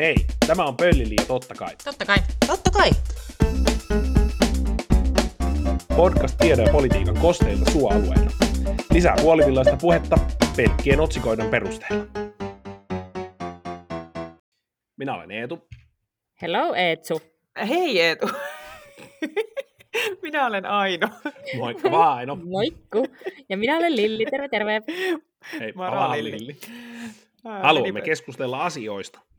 Hei, tämä on Pölliliä totta kai. Totta kai. Totta kai. Podcast tiedon ja politiikan kosteilta suoalueena. Lisää puolivillaista puhetta pelkkien otsikoiden perusteella. Minä olen Eetu. Hello Eetsu. Hei Eetu. Minä olen Aino. Moikka vaan, Aino. Moikku. Ja minä olen Lilli, terve terve. Hei, Moro, Lilli. Lilli. Haluamme menipä. keskustella asioista.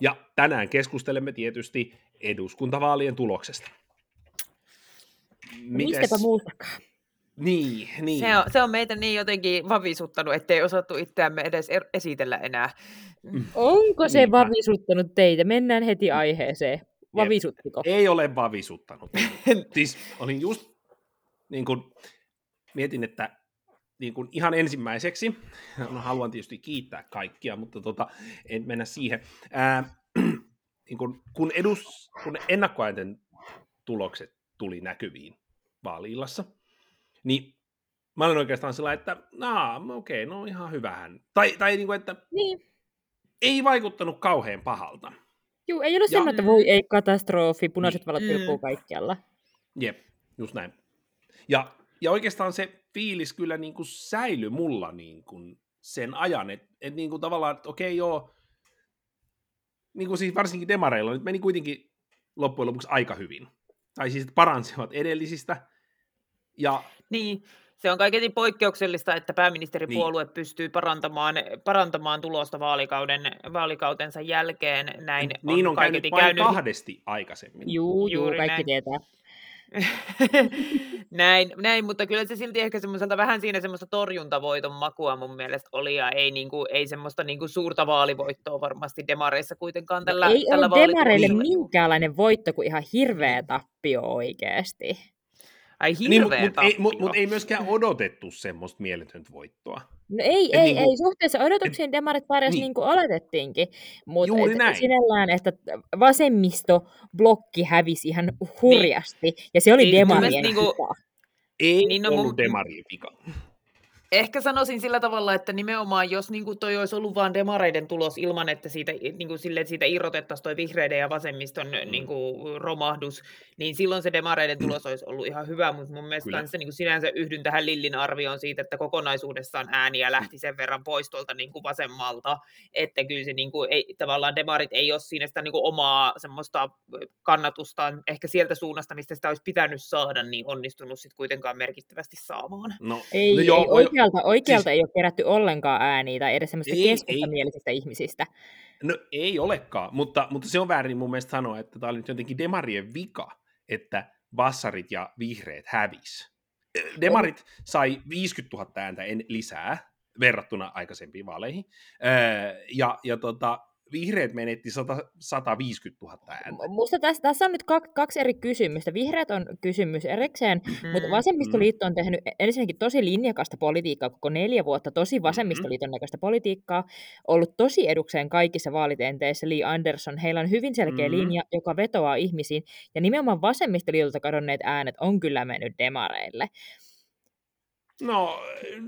Ja tänään keskustelemme tietysti eduskuntavaalien tuloksesta. Mistäpä muustakaan. Niin, niin. Se on, se on meitä niin jotenkin vavisuttanut, ettei osattu itseämme edes er- esitellä enää. Onko se Niinpä. vavisuttanut teitä? Mennään heti aiheeseen. Vavisuttiko? Ei ole vavisuttanut. siis olin just, niin kuin, mietin, että niin kuin ihan ensimmäiseksi, no, haluan tietysti kiittää kaikkia, mutta tota, en mennä siihen. Ää, niin kuin, kun, edus, kun ennakkoainten tulokset tuli näkyviin vaaliillassa, niin mä olin oikeastaan sillä, että naa, okei, no ihan hyvähän. Tai, tai niin kuin, että Niin. ei vaikuttanut kauhean pahalta. Juu, ei ole Ja- semmoinen, että voi ei katastrofi, punaiset Niin. valot Mm. vilkkuu kaikkialla. Jep, just näin. Ja, ja oikeastaan se fiilis kyllä niin kuin säilyi mulla niin kuin sen ajan, että et niin kuin tavallaan, että okei joo, niin kuin siis varsinkin demareilla nyt meni kuitenkin loppujen lopuksi aika hyvin. Tai siis paransivat edellisistä. Ja Niin, se on kaiketi poikkeuksellista, että pääministeripuolue niin. pystyy parantamaan, parantamaan tulosta vaalikauden, vaalikautensa jälkeen. Näin niin on käynyt kaiketi vain käynyt. kahdesti aikaisemmin. Juu, juu, Juuri kaikki näin. tietää. näin, näin, mutta kyllä se silti ehkä semmoiselta vähän siinä semmoista torjuntavoiton makua mun mielestä oli, ja ei, niinku, ei semmoista niinku suurta vaalivoittoa varmasti demareissa kuitenkaan tällä, ei tällä ole demareille minkäänlainen voitto kuin ihan hirveä tappio oikeasti. Ai Niin, hirveä mutta mut, ei, mut, mut ei myöskään odotettu semmoista mieletöntä voittoa. No ei, Et ei, niinku- ei. Suhteessa odotuksiin demarit pärjäs niin. niin. niin kuin oletettiinkin, mutta Juuri et, näin. sinällään, että vasemmistoblokki hävisi ihan hurjasti, ja se oli Siis mun demarien niinku- vika. Ei Niin, niin, no no, mun- ollut demarien vika. Ehkä sanoisin sillä tavalla, että nimenomaan jos niin kuin toi olisi ollut vain demareiden tulos ilman, että siitä, niin kuin sille, että siitä irrotettaisiin toi vihreiden ja vasemmiston Mm. mm. niin kuin romahdus, niin silloin se demareiden tulos olisi ollut ihan hyvä, mutta mun mielestä kanssa, niin kuin sinänsä yhdyn tähän Lillin arvioon siitä, että kokonaisuudessaan ääniä lähti sen verran pois tuolta niin kuin vasemmalta, että kyllä se niin kuin, ei, tavallaan demarit ei ole siinä sitä niin kuin omaa semmoista kannatustaan ehkä sieltä suunnasta, mistä sitä olisi pitänyt saada, niin onnistunut sitten kuitenkaan merkittävästi saamaan. No, Ei, no ei joo, oikealta, oikealta siis- ei ole kerätty ollenkaan ääniä tai edes semmoisista Ei, ei. keskustamielisistä ihmisistä. No ei olekaan, mutta, mutta se on väärin mun mielestä sanoa, että tämä oli nyt jotenkin demarien vika, että vassarit ja vihreät hävis. Demarit sai 50 000 ääntä en, lisää verrattuna aikaisempiin vaaleihin, öö, ja, ja tota, vihreät menetti 100, 150 000 ääntä. Musta tässä, tässä on nyt kaksi, kaksi eri kysymystä. Vihreät on kysymys erikseen, mm. mutta Mm. vasemmistoliitto on tehnyt ensinnäkin tosi linjakasta politiikkaa koko neljä vuotta, tosi vasemmistoliiton näköistä politiikkaa, ollut tosi edukseen kaikissa vaalitenteissä, Lee Anderson, heillä on hyvin selkeä Mhm. linja, joka vetoaa ihmisiin, ja nimenomaan vasemmistoliitolta kadonneet äänet on kyllä mennyt demareille. No,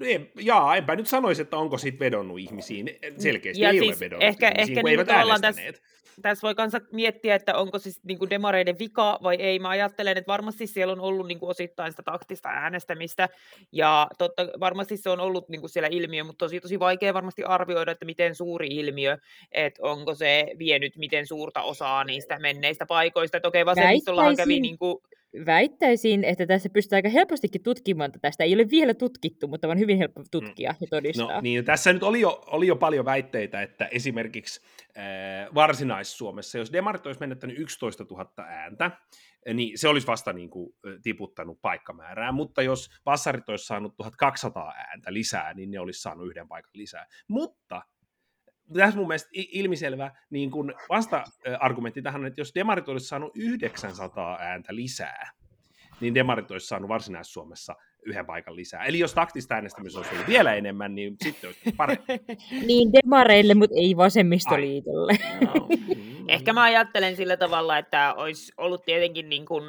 en, jaa, enpä nyt sanoisi, että onko sit vedonnut ihmisiin. Selkeästi Ja ei siis ole vedonnut ehkä- ihmisiin, ehkä kun niinku eivät tavallaan tässä- äänestäneet. tässä voi kanssa miettiä, että onko siis niin kuin demareiden vika vai ei. Mä ajattelen, että varmasti siellä on ollut niin kuin osittain sitä taktista äänestämistä ja totta, varmasti se on ollut niin kuin siellä ilmiö, mutta tosi tosi vaikea varmasti arvioida, että miten suuri ilmiö, että onko se vienyt miten suurta osaa niistä menneistä paikoista. Että okei, vasemmistollahan kävi niin kuin, Väittäisin, että tässä pystytään aika helpostikin tutkimaan tätä. Sitä ei ole vielä tutkittu, mutta on hyvin helppo tutkia ja todistaa. No niin, tässä nyt oli jo, oli jo paljon väitteitä, että esimerkiksi äh, Varsinais-Suomessa, jos demarit olisi menettänyt 11 000 ääntä, niin se olisi vasta niin kuin, ö, tiputtanut paikkamäärää, mutta jos vassarit olisi saanut 1200 ääntä lisää, niin ne olisi saanut yhden paikan lisää. Mutta tässä mun mielestä ilmiselvä niin kuin vasta-argumentti tähän on, että jos demarit olisi saanut 900 ääntä lisää, niin demarit olisi saanut Varsinais-Suomessa yhden paikan lisää. Eli jos taktista äänestämistä olisi ollut vielä enemmän, niin sitten olisi parempi. Niin demareille, mutta ei vasemmistoliitolle. no, ehkä mä ajattelen sillä tavalla, että olisi ollut tietenkin niin kuin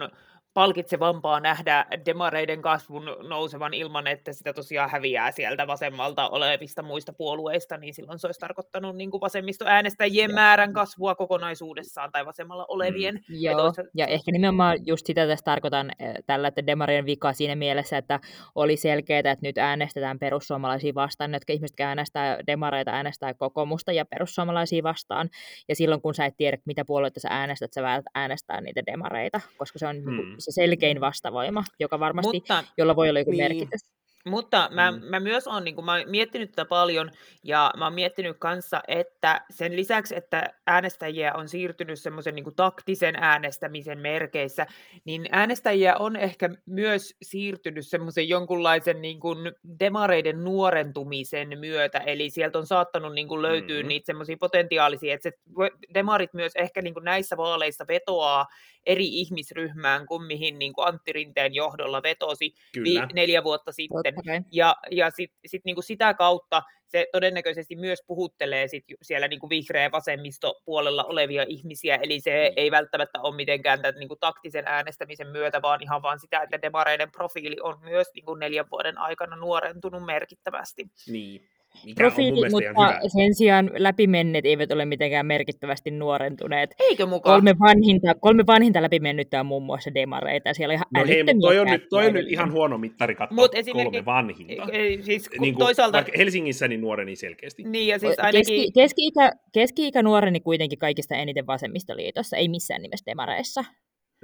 palkitsevampaa nähdä demareiden kasvun nousevan ilman, että sitä tosiaan häviää sieltä vasemmalta olevista muista puolueista, niin silloin se olisi tarkoittanut niin kuin vasemmistoäänestäjien määrän kasvua kokonaisuudessaan tai vasemmalla olevien. Mm. Joo, toisaalta... ja ehkä nimenomaan just sitä tässä tarkoitan eh, tällä, että demarien vika siinä mielessä, että oli selkeää, että nyt äänestetään perussuomalaisia vastaan, jotka ihmiset äänestää demareita, äänestää kokoomusta ja perussuomalaisia vastaan, ja silloin kun sä et tiedä, mitä puolueita sä äänestät, sä äänestää niitä demareita, koska se on niinku mm. Se selkein vastavoima, joka varmasti, Mutta, jolla voi olla joku niin. merkitys. Mutta mä, mm. mä myös olen niin mä miettinyt tätä paljon ja mä oon miettinyt kanssa, että sen lisäksi, että äänestäjiä on siirtynyt semmoisen niin taktisen äänestämisen merkeissä, niin äänestäjiä on ehkä myös siirtynyt semmoisen jonkunlaisen niin kuin demareiden nuorentumisen myötä, eli sieltä on saattanut niin kuin löytyä mm. niitä semmoisia potentiaalisia, että se demarit myös ehkä niin kuin näissä vaaleissa vetoaa eri ihmisryhmään kuin mihin niin kuin Antti Rinteen johdolla vetosi vi- neljä vuotta sitten. Okay. Ja, ja sitten sit niin kuin sitä kautta se todennäköisesti myös puhuttelee sit siellä niin kuin vihreä vasemmistopuolella olevia ihmisiä, eli se mm. ei välttämättä ole mitenkään tämän niin kuin taktisen äänestämisen myötä, vaan ihan vaan sitä, että demareiden profiili on myös niin kuin neljän vuoden aikana nuorentunut merkittävästi. Niin, mikä Profiili, mutta sen sijaan läpimenneet eivät ole mitenkään merkittävästi nuorentuneet. Eikö mukaan? Kolme vanhinta, kolme vanhinta läpimennyttä on muun muassa demareita. Siellä on ihan no hei, mutta toi on, nyt, toi on nyt ihan huono mittari katsoa Mut kolme vanhinta. Siis, niin kuin, toisaalta... Helsingissä niin nuoreni selkeästi. Niin, ja siis ainakin... Keski, keski-ikä, keski-ikä nuoreni kuitenkin kaikista eniten vasemmistoliitossa, ei missään nimessä demareissa.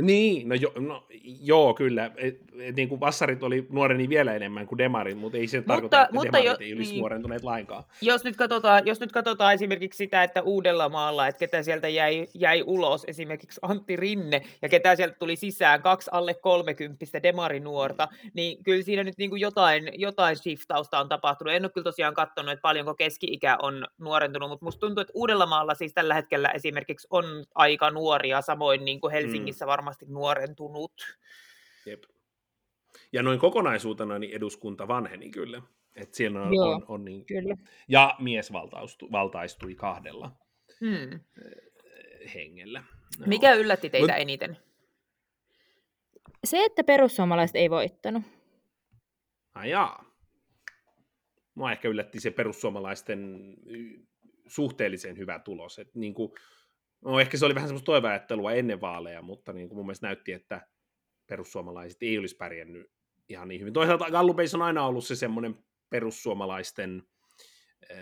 Niin, no, jo, no joo, kyllä. Et, et, niin kuin vassarit oli nuoreni vielä enemmän kuin demarit, mutta ei se mutta, tarkoita, että mutta demarit jo, ei olisi niin, nuorentuneet lainkaan. Jos nyt, katsotaan, jos nyt katsotaan esimerkiksi sitä, että Uudellamaalla, että ketä sieltä jäi, jäi ulos, esimerkiksi Antti Rinne, ja ketä sieltä tuli sisään, kaksi alle kolmekymppistä demarinuorta, niin kyllä siinä nyt niin kuin jotain, jotain shiftausta on tapahtunut. En ole kyllä tosiaan katsonut, että paljonko keski-ikä on nuorentunut, mutta musta tuntuu, että Uudellamaalla siis tällä hetkellä esimerkiksi on aika nuoria, samoin niin kuin Helsingissä mm. varmaan varmasti nuorentunut. Jep. Ja noin kokonaisuutena niin eduskunta vanheni kyllä. Et siellä on, Joo, on, on niin, kyllä. Ja mies valtaistui, valtaistui kahdella hmm. hengellä. No. Mikä yllätti teitä Mut, eniten? Se, että perussuomalaiset ei voittanut. Ajaa. Mua ehkä yllätti se perussuomalaisten suhteellisen hyvä tulos. Et niin kuin, No ehkä se oli vähän semmoista toiveajattelua ennen vaaleja, mutta niin kuin mun mielestä näytti, että perussuomalaiset ei olisi pärjännyt ihan niin hyvin. Toisaalta Gallupeissa on aina ollut se semmoinen perussuomalaisten äh,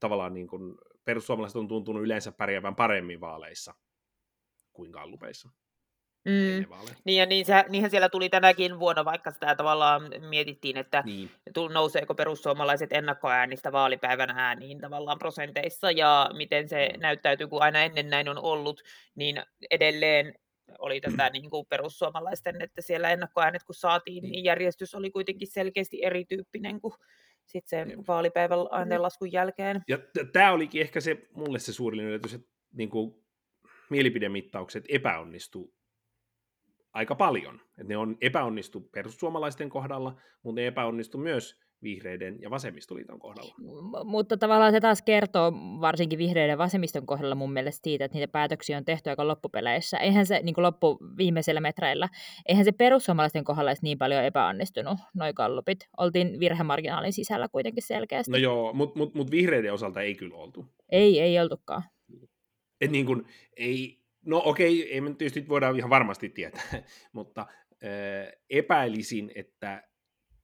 tavallaan niin kuin, perussuomalaiset on tuntunut yleensä pärjäävän paremmin vaaleissa kuin Gallupeissa. Mm. Niin ja niin se, niinhän siellä tuli tänäkin vuonna, vaikka sitä tavallaan mietittiin, että niin. nouseeko perussuomalaiset ennakkoäänistä vaalipäivän ääniin tavallaan prosenteissa ja miten se mm. näyttäytyy, kun aina ennen näin on ollut, niin edelleen oli tätä niin kuin perussuomalaisten, että siellä ennakkoäänet kun saatiin, niin, niin järjestys oli kuitenkin selkeästi erityyppinen kuin sitten sen vaalipäivän ääntenlaskun jälkeen. Ja tämä olikin ehkä se mulle se suurin yllätys, että niin kuin mielipidemittaukset epäonnistu aika paljon. Et ne on epäonnistu perussuomalaisten kohdalla, mutta ne epäonnistu myös vihreiden ja vasemmistoliiton kohdalla. M- mutta tavallaan se taas kertoo varsinkin vihreiden ja vasemmiston kohdalla mun mielestä siitä, että niitä päätöksiä on tehty aika loppupeleissä. Eihän se niin loppu viimeisellä metreillä, eihän se perussuomalaisten kohdalla edes niin paljon epäonnistunut, noi kallupit. Oltiin virhemarginaalin sisällä kuitenkin selkeästi. No joo, mutta mut, mut vihreiden osalta ei kyllä oltu. Ei, ei oltukaan. Et niin kun, ei, No okei, okay, ei me tietysti voida ihan varmasti tietää, mutta äh, epäilisin, että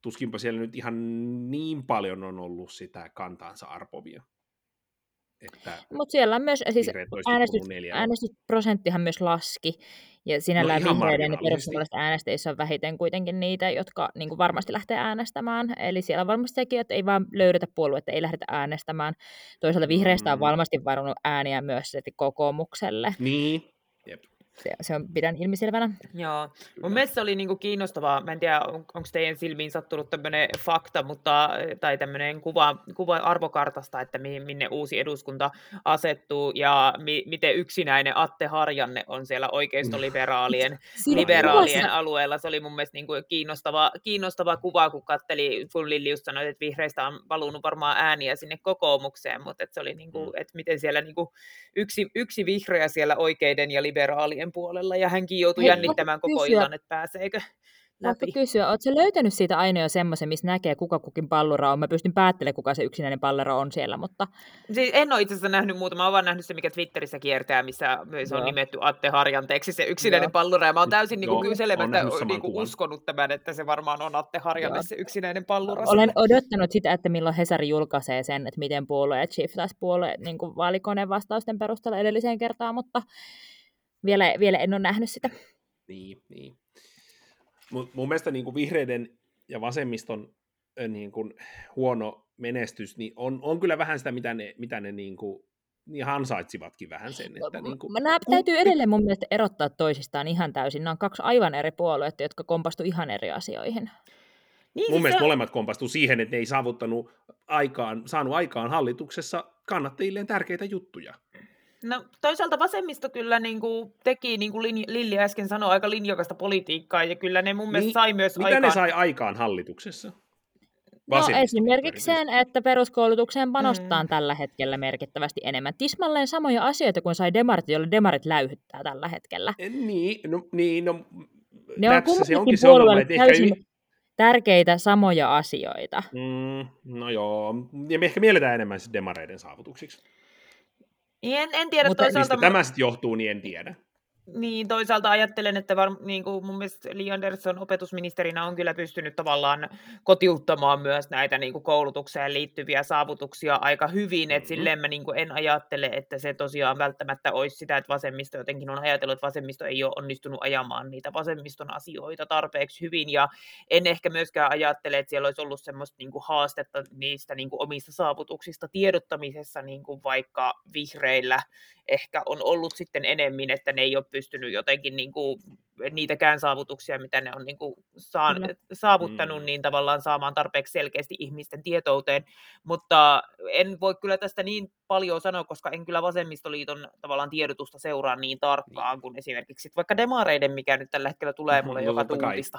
tuskinpa siellä nyt ihan niin paljon on ollut sitä kantaansa arpovia. Mutta siellä on myös, siis äänestys, äänestysprosenttihan myös laski, ja sinällään no vihreiden ja perussuomalaisten äänestäjissä on vähiten kuitenkin niitä, jotka niin kuin varmasti lähtee äänestämään. Eli siellä on varmasti sekin, että ei vaan löydetä puoluetta, ei lähdetä äänestämään. Toisaalta vihreistä on mm. varmasti varannut ääniä myös kokoomukselle. Niin, Jep se, se on, pidän ilmiselvänä. Joo, mun mielestä se oli niinku kiinnostavaa, mä en tiedä on, onko teidän silmiin sattunut tämmöinen fakta, mutta, tai tämmöinen kuva, kuva arvokartasta, että mihin, minne uusi eduskunta asettuu, ja mi, miten yksinäinen Atte Harjanne on siellä oikeistoliberaalien liberaalien alueella. Se oli mun mielestä niinku kiinnostava, kiinnostava kuva, kun katteli, kun Lilli just sanoi, että vihreistä on valunut varmaan ääniä sinne kokoomukseen, mutta että se oli niinku, mm. että miten siellä niinku yksi, yksi vihreä siellä oikeiden ja liberaalien demarien puolella, ja hänkin joutui Hei, jännittämään koko kysyä, illan, että pääseekö Voitko läpi. kysyä, oletko löytänyt siitä aina jo semmoisen, missä näkee, kuka kukin pallura on? Mä pystyn päättelemään, kuka se yksinäinen pallura on siellä, mutta... Siis en ole itse asiassa nähnyt muuta, mä oon vaan nähnyt se, mikä Twitterissä kiertää, missä se on Joo. nimetty Atte Harjanteeksi, se yksinäinen Joo. pallura, ja mä oon täysin niinku kyselemättä niinku uskonut tämän, että se varmaan on Atte Harjanne, Joo. se yksinäinen pallura. Olen odottanut sitä, että milloin Hesari julkaisee sen, että miten puolueet shiftas puolueet niin vaalikoneen vastausten perusteella edelliseen kertaan, mutta vielä, vielä en ole nähnyt sitä. Niin, niin. Mut mun mielestä niin kuin vihreiden ja vasemmiston niin kuin huono menestys niin on, on kyllä vähän sitä, mitä ne, mitä ne niin kuin, niin ansaitsivatkin vähän sen. Että niin kuin, Nämä täytyy edelleen mun mielestä erottaa toisistaan ihan täysin. Nämä on kaksi aivan eri puoluetta, jotka kompastu ihan eri asioihin. Niin, Mun siis mielestä se- molemmat kompastuu siihen, että ne ei saavuttanut aikaan, saanut aikaan hallituksessa kannattajilleen tärkeitä juttuja. No toisaalta vasemmisto kyllä niin kuin teki, niin kuin Lin- Lilli äsken sanoi, aika linjakasta politiikkaa, ja kyllä ne mun mielestä Niin, sai myös Mitä aikaan... ne sai aikaan hallituksessa? No esimerkiksi sen, että peruskoulutukseen panostetaan Mm. tällä hetkellä merkittävästi enemmän. Tismalleen samoja asioita kuin sai demarit, joille demarit läyhyttää tällä hetkellä. Niin, no, niin, no, Ne on tässä se kummatkin onkin se ongelma, puolueille että ehkä täysin y- tärkeitä samoja asioita. Mm, no joo, ja me ehkä mielletään enemmän siis demareiden saavutuksiksi. En, en tiedä Mutta toisaalta... Mistä tämä sitten johtuu, niin en tiedä. Niin, toisaalta ajattelen, että var, niin kuin mun mielestä Li Andersson opetusministerinä on kyllä pystynyt tavallaan kotiuttamaan myös näitä niin kuin koulutukseen liittyviä saavutuksia aika hyvin, että Mhm. silleen mä niin kuin en ajattele, että se tosiaan välttämättä olisi sitä, että vasemmisto jotenkin on ajatellut, että vasemmisto ei ole onnistunut ajamaan niitä vasemmiston asioita tarpeeksi hyvin, ja en ehkä myöskään ajattele, että siellä olisi ollut semmoista niin kuin haastetta niistä niin kuin omista saavutuksista tiedottamisessa, niin kuin vaikka vihreillä ehkä on ollut sitten enemmän, että ne ei ole pystynyt jotenkin niin kuin, niitäkään saavutuksia, mitä ne on niin kuin saan, saavuttanut, Mm. niin tavallaan saamaan tarpeeksi selkeästi ihmisten tietouteen. Mutta en voi kyllä tästä niin paljon sanoa, koska en kyllä vasemmistoliiton tavallaan tiedotusta seuraa niin tarkkaan kuin esimerkiksi vaikka demareiden, mikä nyt tällä hetkellä tulee mulle joka tuutista.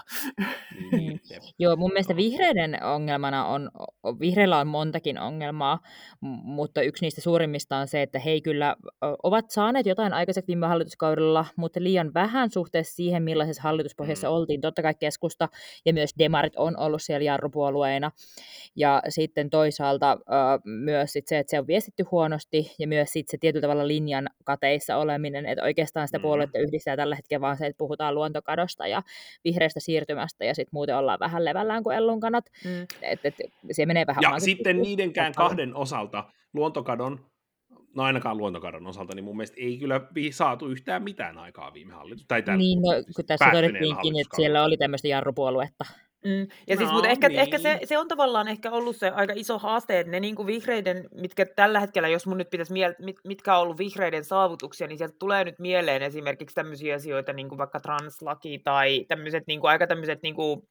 Niin, niin. Joo, mun mielestä vihreiden ongelmana on, vihreillä on montakin ongelmaa, mutta yksi niistä suurimmista on se, että he kyllä ovat saaneet jotain aikaiseksi viime hallituskaudella, mutta liian vähän suhteessa siihen, millaisessa hallituspohjassa Mm. oltiin. Totta kai keskusta ja myös demarit on ollut siellä jarrupuolueina. Ja sitten toisaalta ö, myös sit se, että se on viestitty huonosti ja myös sit se tietyllä tavalla linjan kateissa oleminen, että oikeastaan sitä Mm. puoluetta yhdistää tällä hetkellä vaan se, että puhutaan luontokadosta ja vihreästä siirtymästä ja sitten muuten ollaan vähän levällään kuin ellunkanat. Mm. Et, et, se menee vähän Ja sitten niidenkään kahden osalta, luontokadon, no ainakaan luontokadon osalta, niin mun mielestä ei kyllä saatu yhtään mitään aikaa viime hallitus. Tai tällä, Niin, no, siis kun tässä todettiinkin, että siellä oli tämmöistä jarrupuoluetta. Mm. Ja siis, No, mutta ehkä, ehkä se, niin. se on tavallaan ehkä ollut se aika iso haaste, että ne niin kuin vihreiden, mitkä tällä hetkellä, jos mun nyt pitäisi miel, mit, mitkä on ollut vihreiden saavutuksia, niin sieltä tulee nyt mieleen esimerkiksi tämmöisiä asioita, niin kuin vaikka translaki tai tämmöiset niin kuin, aika tämmöiset niin kuin,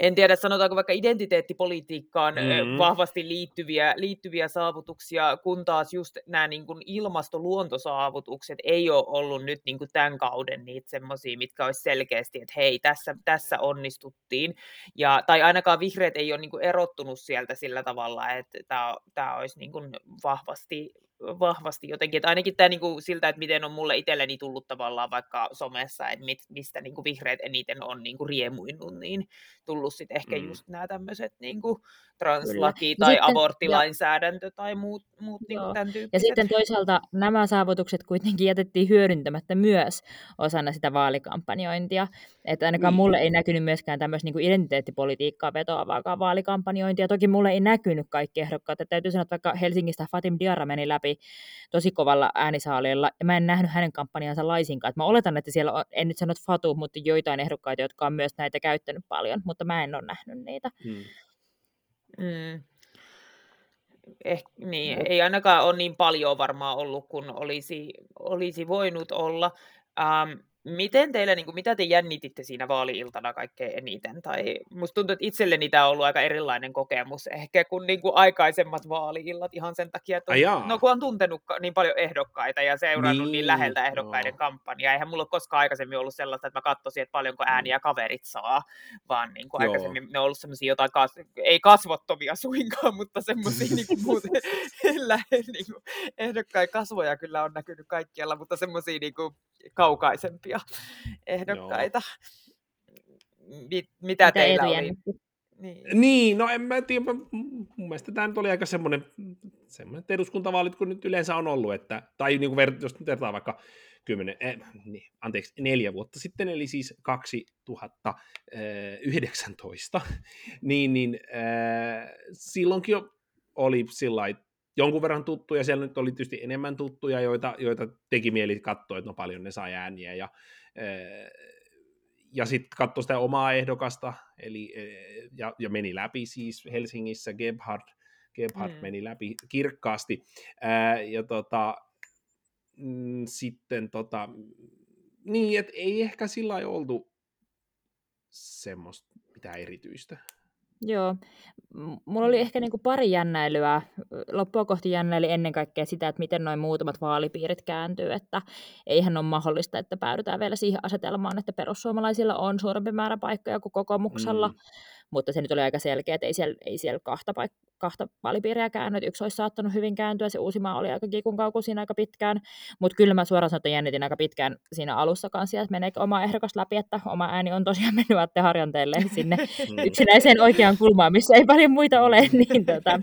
en tiedä, sanotaanko vaikka identiteettipolitiikkaan mm. Mm. vahvasti liittyviä, liittyviä saavutuksia, kun taas just nämä niin kuin ilmasto-luontosaavutukset ei ole ollut nyt niin kuin tämän kauden niitä semmoisia, mitkä olisi selkeästi, että hei, tässä, tässä onnistuttiin. Ja, tai ainakaan vihreät ei ole niin kuin erottunut sieltä sillä tavalla, että tämä, tämä olisi niin kuin vahvasti, vahvasti jotenkin, että ainakin tämä niin kuin siltä, että miten on mulle itselleni tullut tavallaan vaikka somessa, että mit, mistä niin kuin vihreät eniten on niin kuin riemuinnut, niin tullut sitten ehkä Mm. just nämä tämmöiset niin kuin translaki Ja tai sitten- ja- aborttilainsäädäntö tai muut, muut niin Joo. kuin tämän Ja tyyppiset. sitten toisaalta nämä saavutukset kuitenkin jätettiin hyödyntämättä myös osana sitä vaalikampanjointia. Että ainakaan Niin. mulle ei näkynyt myöskään tämmöistä niin identiteettipolitiikkaa vetoavaakaan vaalikampanjointia. Toki mulle ei näkynyt kaikki ehdokkaat. Että täytyy sanoa, että vaikka Helsingistä Fatim Diarra meni läpi tosi kovalla äänisaalilla, ja mä en nähnyt hänen kampanjansa laisinkaan. Et mä oletan, että siellä on, en nyt sano Fatu, mutta joitain ehdokkaita, jotka on myös näitä käyttänyt paljon, mutta mä en ole nähnyt niitä. Mm. Mm. Eh, niin, Mut- ei ainakaan ole niin paljon varmaan ollut, kun olisi, olisi voinut olla. Ähm, miten teillä, niin kuin, mitä te jännititte siinä vaali-iltana kaikkein eniten? Tai musta tuntuu, että itselleni tämä on ollut aika erilainen kokemus ehkä kuin, niin kuin aikaisemmat vaali-illat ihan sen takia, että on, no, kun on tuntenut niin paljon ehdokkaita ja seurannut niin, niin läheltä ehdokkaiden kampanjaa. Eihän mulla ole koskaan aikaisemmin ollut sellaista, että mä katsoisin, että paljonko ääniä kaverit saa, vaan niin kuin Joo. aikaisemmin ne on ollut semmoisia jotain, kas, ei kasvottomia suinkaan, mutta semmoisia niin kuin muuten niin kuin ehdokkaiden kasvoja kyllä on näkynyt kaikkialla, mutta semmoisia niin kuin, kaukaisempia ehdokkaita. Mit, mitä, mitä teillä oli? Niin. niin, no en mä tiedä, mun mielestä tämä nyt oli aika semmoinen, semmoinen eduskuntavaalit kuin nyt yleensä on ollut, että, tai niin kuin jos nyt vertaa vaikka 10, eh, niin, anteeksi, neljä vuotta sitten, eli siis 2019, niin, niin äh, silloinkin jo oli sillä jonkun verran tuttuja, siellä nyt oli tietysti enemmän tuttuja, joita, joita teki mieli katsoa, että no paljon ne sai ääniä, ja, äh, ja sitten katsoi sitä omaa ehdokasta, eli, äh, ja, ja meni läpi siis Helsingissä, Gebhard, Gebhard mm. meni läpi kirkkaasti, ja tota, mm, sitten tota, niin, että ei ehkä sillä oltu semmoista mitään erityistä. Joo. Mulla oli ehkä niinku pari jännäilyä. Loppua kohti jännäili ennen kaikkea sitä, että miten noin muutamat vaalipiirit kääntyy, että eihän ole mahdollista, että päädytään vielä siihen asetelmaan, että perussuomalaisilla on suurempi määrä paikkoja kuin kokoomuksella. Mm mutta se nyt oli aika selkeä, että ei siellä, ei siellä kahta, paik- kahta vaalipiiriä käännyt. Yksi olisi saattanut hyvin kääntyä, se Uusimaa oli aika kiikun kauku siinä aika pitkään, mutta kyllä mä suoraan sanottuna jännitin aika pitkään siinä alussa kanssa, että meneekö oma ehdokas läpi, että oma ääni on tosiaan mennyt Atte Harjanteelle sinne mm. yksinäiseen oikeaan kulmaan, missä ei paljon muita ole. Niin, tota,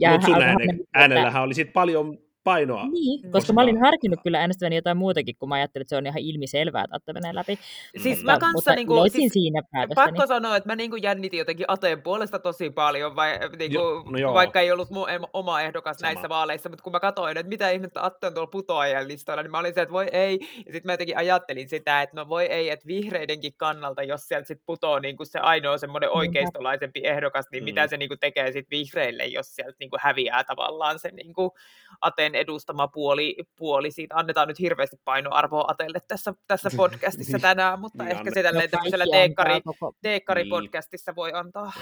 ja Mutta sun ääne, äänellähän oli sit paljon painoa. Niin, koska mä olin harkinnut kyllä äänestäväni jotain muutakin, kun mä ajattelin, että se on ihan ilmiselvää, että menee läpi. Siis mutta, mä kanssa mutta niinku, siis siinä päätöstäni. Pakko sanoa, että mä niinku jännitin jotenkin Ateen puolesta tosi paljon, vai, niinku, jo, no vaikka ei ollut mun oma ehdokas Sama. näissä vaaleissa, mutta kun mä katsoin, että mitä ihmettä Atte on tuolla putoajan listoilla, niin mä olin se, että voi ei. Ja sitten mä jotenkin ajattelin sitä, että no voi ei, että vihreidenkin kannalta, jos sieltä sitten putoo niinku se ainoa semmoinen oikeistolaisempi ehdokas, niin mm. mitä se niinku tekee sitten vihreille, jos sieltä niinku häviää tavallaan se niinku Aten edustama puoli, puoli siitä. Annetaan nyt hirveästi painoarvoa Atelle tässä, tässä podcastissa niin. tänään, mutta niin, ehkä se tälleen tämmöisellä teekkari, teekkari-podcastissa niin. voi antaa.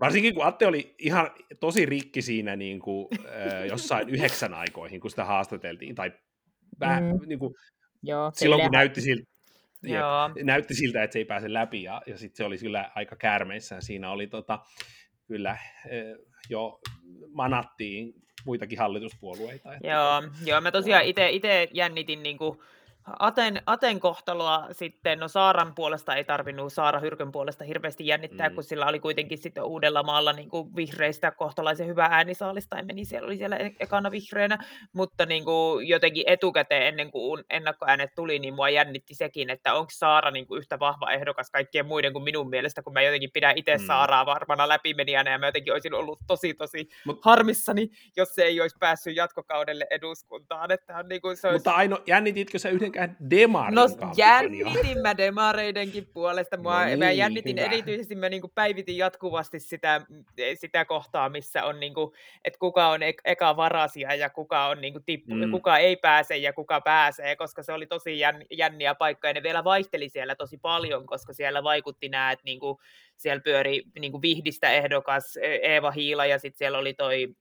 Varsinkin kun Atte oli ihan tosi rikki siinä niin kuin, äh, jossain yhdeksän aikoihin, kun sitä haastateltiin, tai väh, mm. niin kuin, Joo, silloin kun näytti siltä, Joo. näytti siltä, että se ei pääse läpi, ja, ja sitten se oli kyllä aika käärmeissään. Siinä oli tota, kyllä jo manattiin muitakin hallituspuolueita. Että... Joo, joo, mä tosiaan itse jännitin niin kuin Aten, Aten kohtaloa sitten, no Saaran puolesta ei tarvinnut Saara Hyrkön puolesta hirveästi jännittää, mm. kun sillä oli kuitenkin sitten Uudellamaalla niin kuin vihreistä kohtalaisen hyvä äänisaalista, ja meni siellä, oli siellä e-, ekana vihreänä, mutta niin kuin jotenkin etukäteen ennen kuin ennakkoäänet tuli, niin mua jännitti sekin, että onko Saara niin kuin yhtä vahva ehdokas kaikkien muiden kuin minun mielestä, kun mä jotenkin pidän itse mm. Saaraa varmana läpimenijänä, ja mä jotenkin olisin ollut tosi tosi Mut, harmissani, jos se ei olisi päässyt jatkokaudelle eduskuntaan. Että on niin kuin se olisi... Mutta Aino, jännititkö se yhden mitenkään demarin No jännitin mä demareidenkin puolesta. Mua, no niin, mä jännitin hyvä. erityisesti, mä niinku päivitin jatkuvasti sitä, sitä kohtaa, missä on, niinku, että kuka on ek- eka varasia ja kuka, on niinku tippu, mm. kuka ei pääse ja kuka pääsee, koska se oli tosi jän, jänniä paikka. Ja ne vielä vaihteli siellä tosi paljon, koska siellä vaikutti nämä, että niinku, siellä pyöri niinku Vihdistä ehdokas e- Eeva Hiila ja sitten siellä oli toi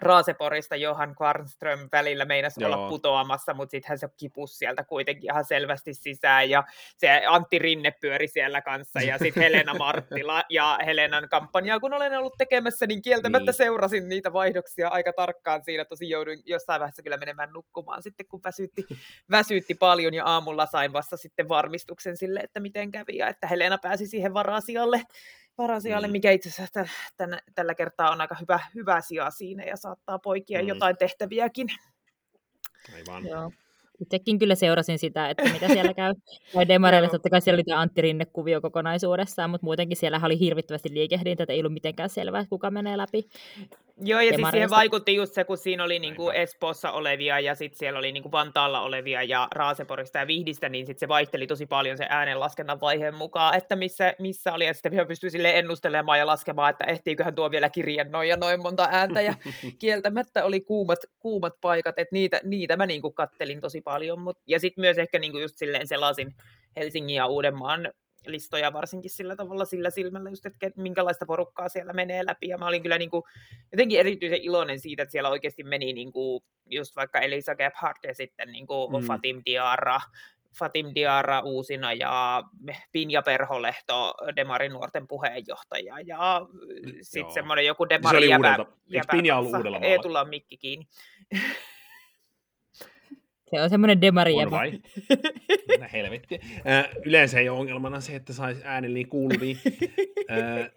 Raaseporista Johan Kvarnström välillä meinasi Joo. olla putoamassa, mutta sitten hän se kipus sieltä kuitenkin ihan selvästi sisään ja se Antti Rinne pyöri siellä kanssa ja sitten Helena Marttila ja Helenan kampanjaa, kun olen ollut tekemässä, niin kieltämättä niin. seurasin niitä vaihdoksia aika tarkkaan siinä, tosi jouduin jossain vaiheessa kyllä menemään nukkumaan sitten, kun väsytti, väsytti paljon ja aamulla sain vasta sitten varmistuksen sille, että miten kävi ja että Helena pääsi siihen varasialle Parasialle, mm. mikä itse asiassa tämän, tällä kertaa on aika hyvä, hyvä sija siinä ja saattaa poikia mm. jotain tehtäviäkin. Aivan. Joo. Itsekin kyllä seurasin sitä, että mitä siellä käy. Ja demareille totta kai siellä oli tämä Antti Rinne-kuvio kokonaisuudessaan, mutta muutenkin siellä oli hirvittävästi liikehdintä, että ei ollut mitenkään selvää, että kuka menee läpi. Joo, ja siis siihen vaikutti just se, kun siinä oli niinku Espoossa olevia ja sitten siellä oli niinku Vantaalla olevia ja Raaseporista ja Vihdistä, niin sitten se vaihteli tosi paljon se äänenlaskennan vaiheen mukaan, että missä, missä oli, ja sitten pystyi sille ennustelemaan ja laskemaan, että ehtiiköhän tuo vielä kirjan noin ja noin monta ääntä, ja kieltämättä oli kuumat, kuumat paikat, että niitä, niitä mä niinku kattelin tosi paljon, mut, ja sitten myös ehkä niinku just silleen selasin Helsingin ja Uudenmaan listoja varsinkin sillä tavalla sillä silmällä, just, että minkälaista porukkaa siellä menee läpi. Ja mä olin kyllä niin kuin, jotenkin erityisen iloinen siitä, että siellä oikeasti meni niin kuin, just vaikka Elisa Gebhardt ja sitten niin kuin mm. Fatim Diarra, Fatim Diarra uusina ja Pinja Perholehto, Demarin nuorten puheenjohtaja ja sitten semmoinen joku Demarin jäpä, jäpä, Pinja ollut uudella Ei tulla mikki kiinni. Se on semmoinen demari On vai? Mitä helvettiä. Äh, yleensä ei ole ongelmana se, että saisi äänen niin kuuluviin. Äh,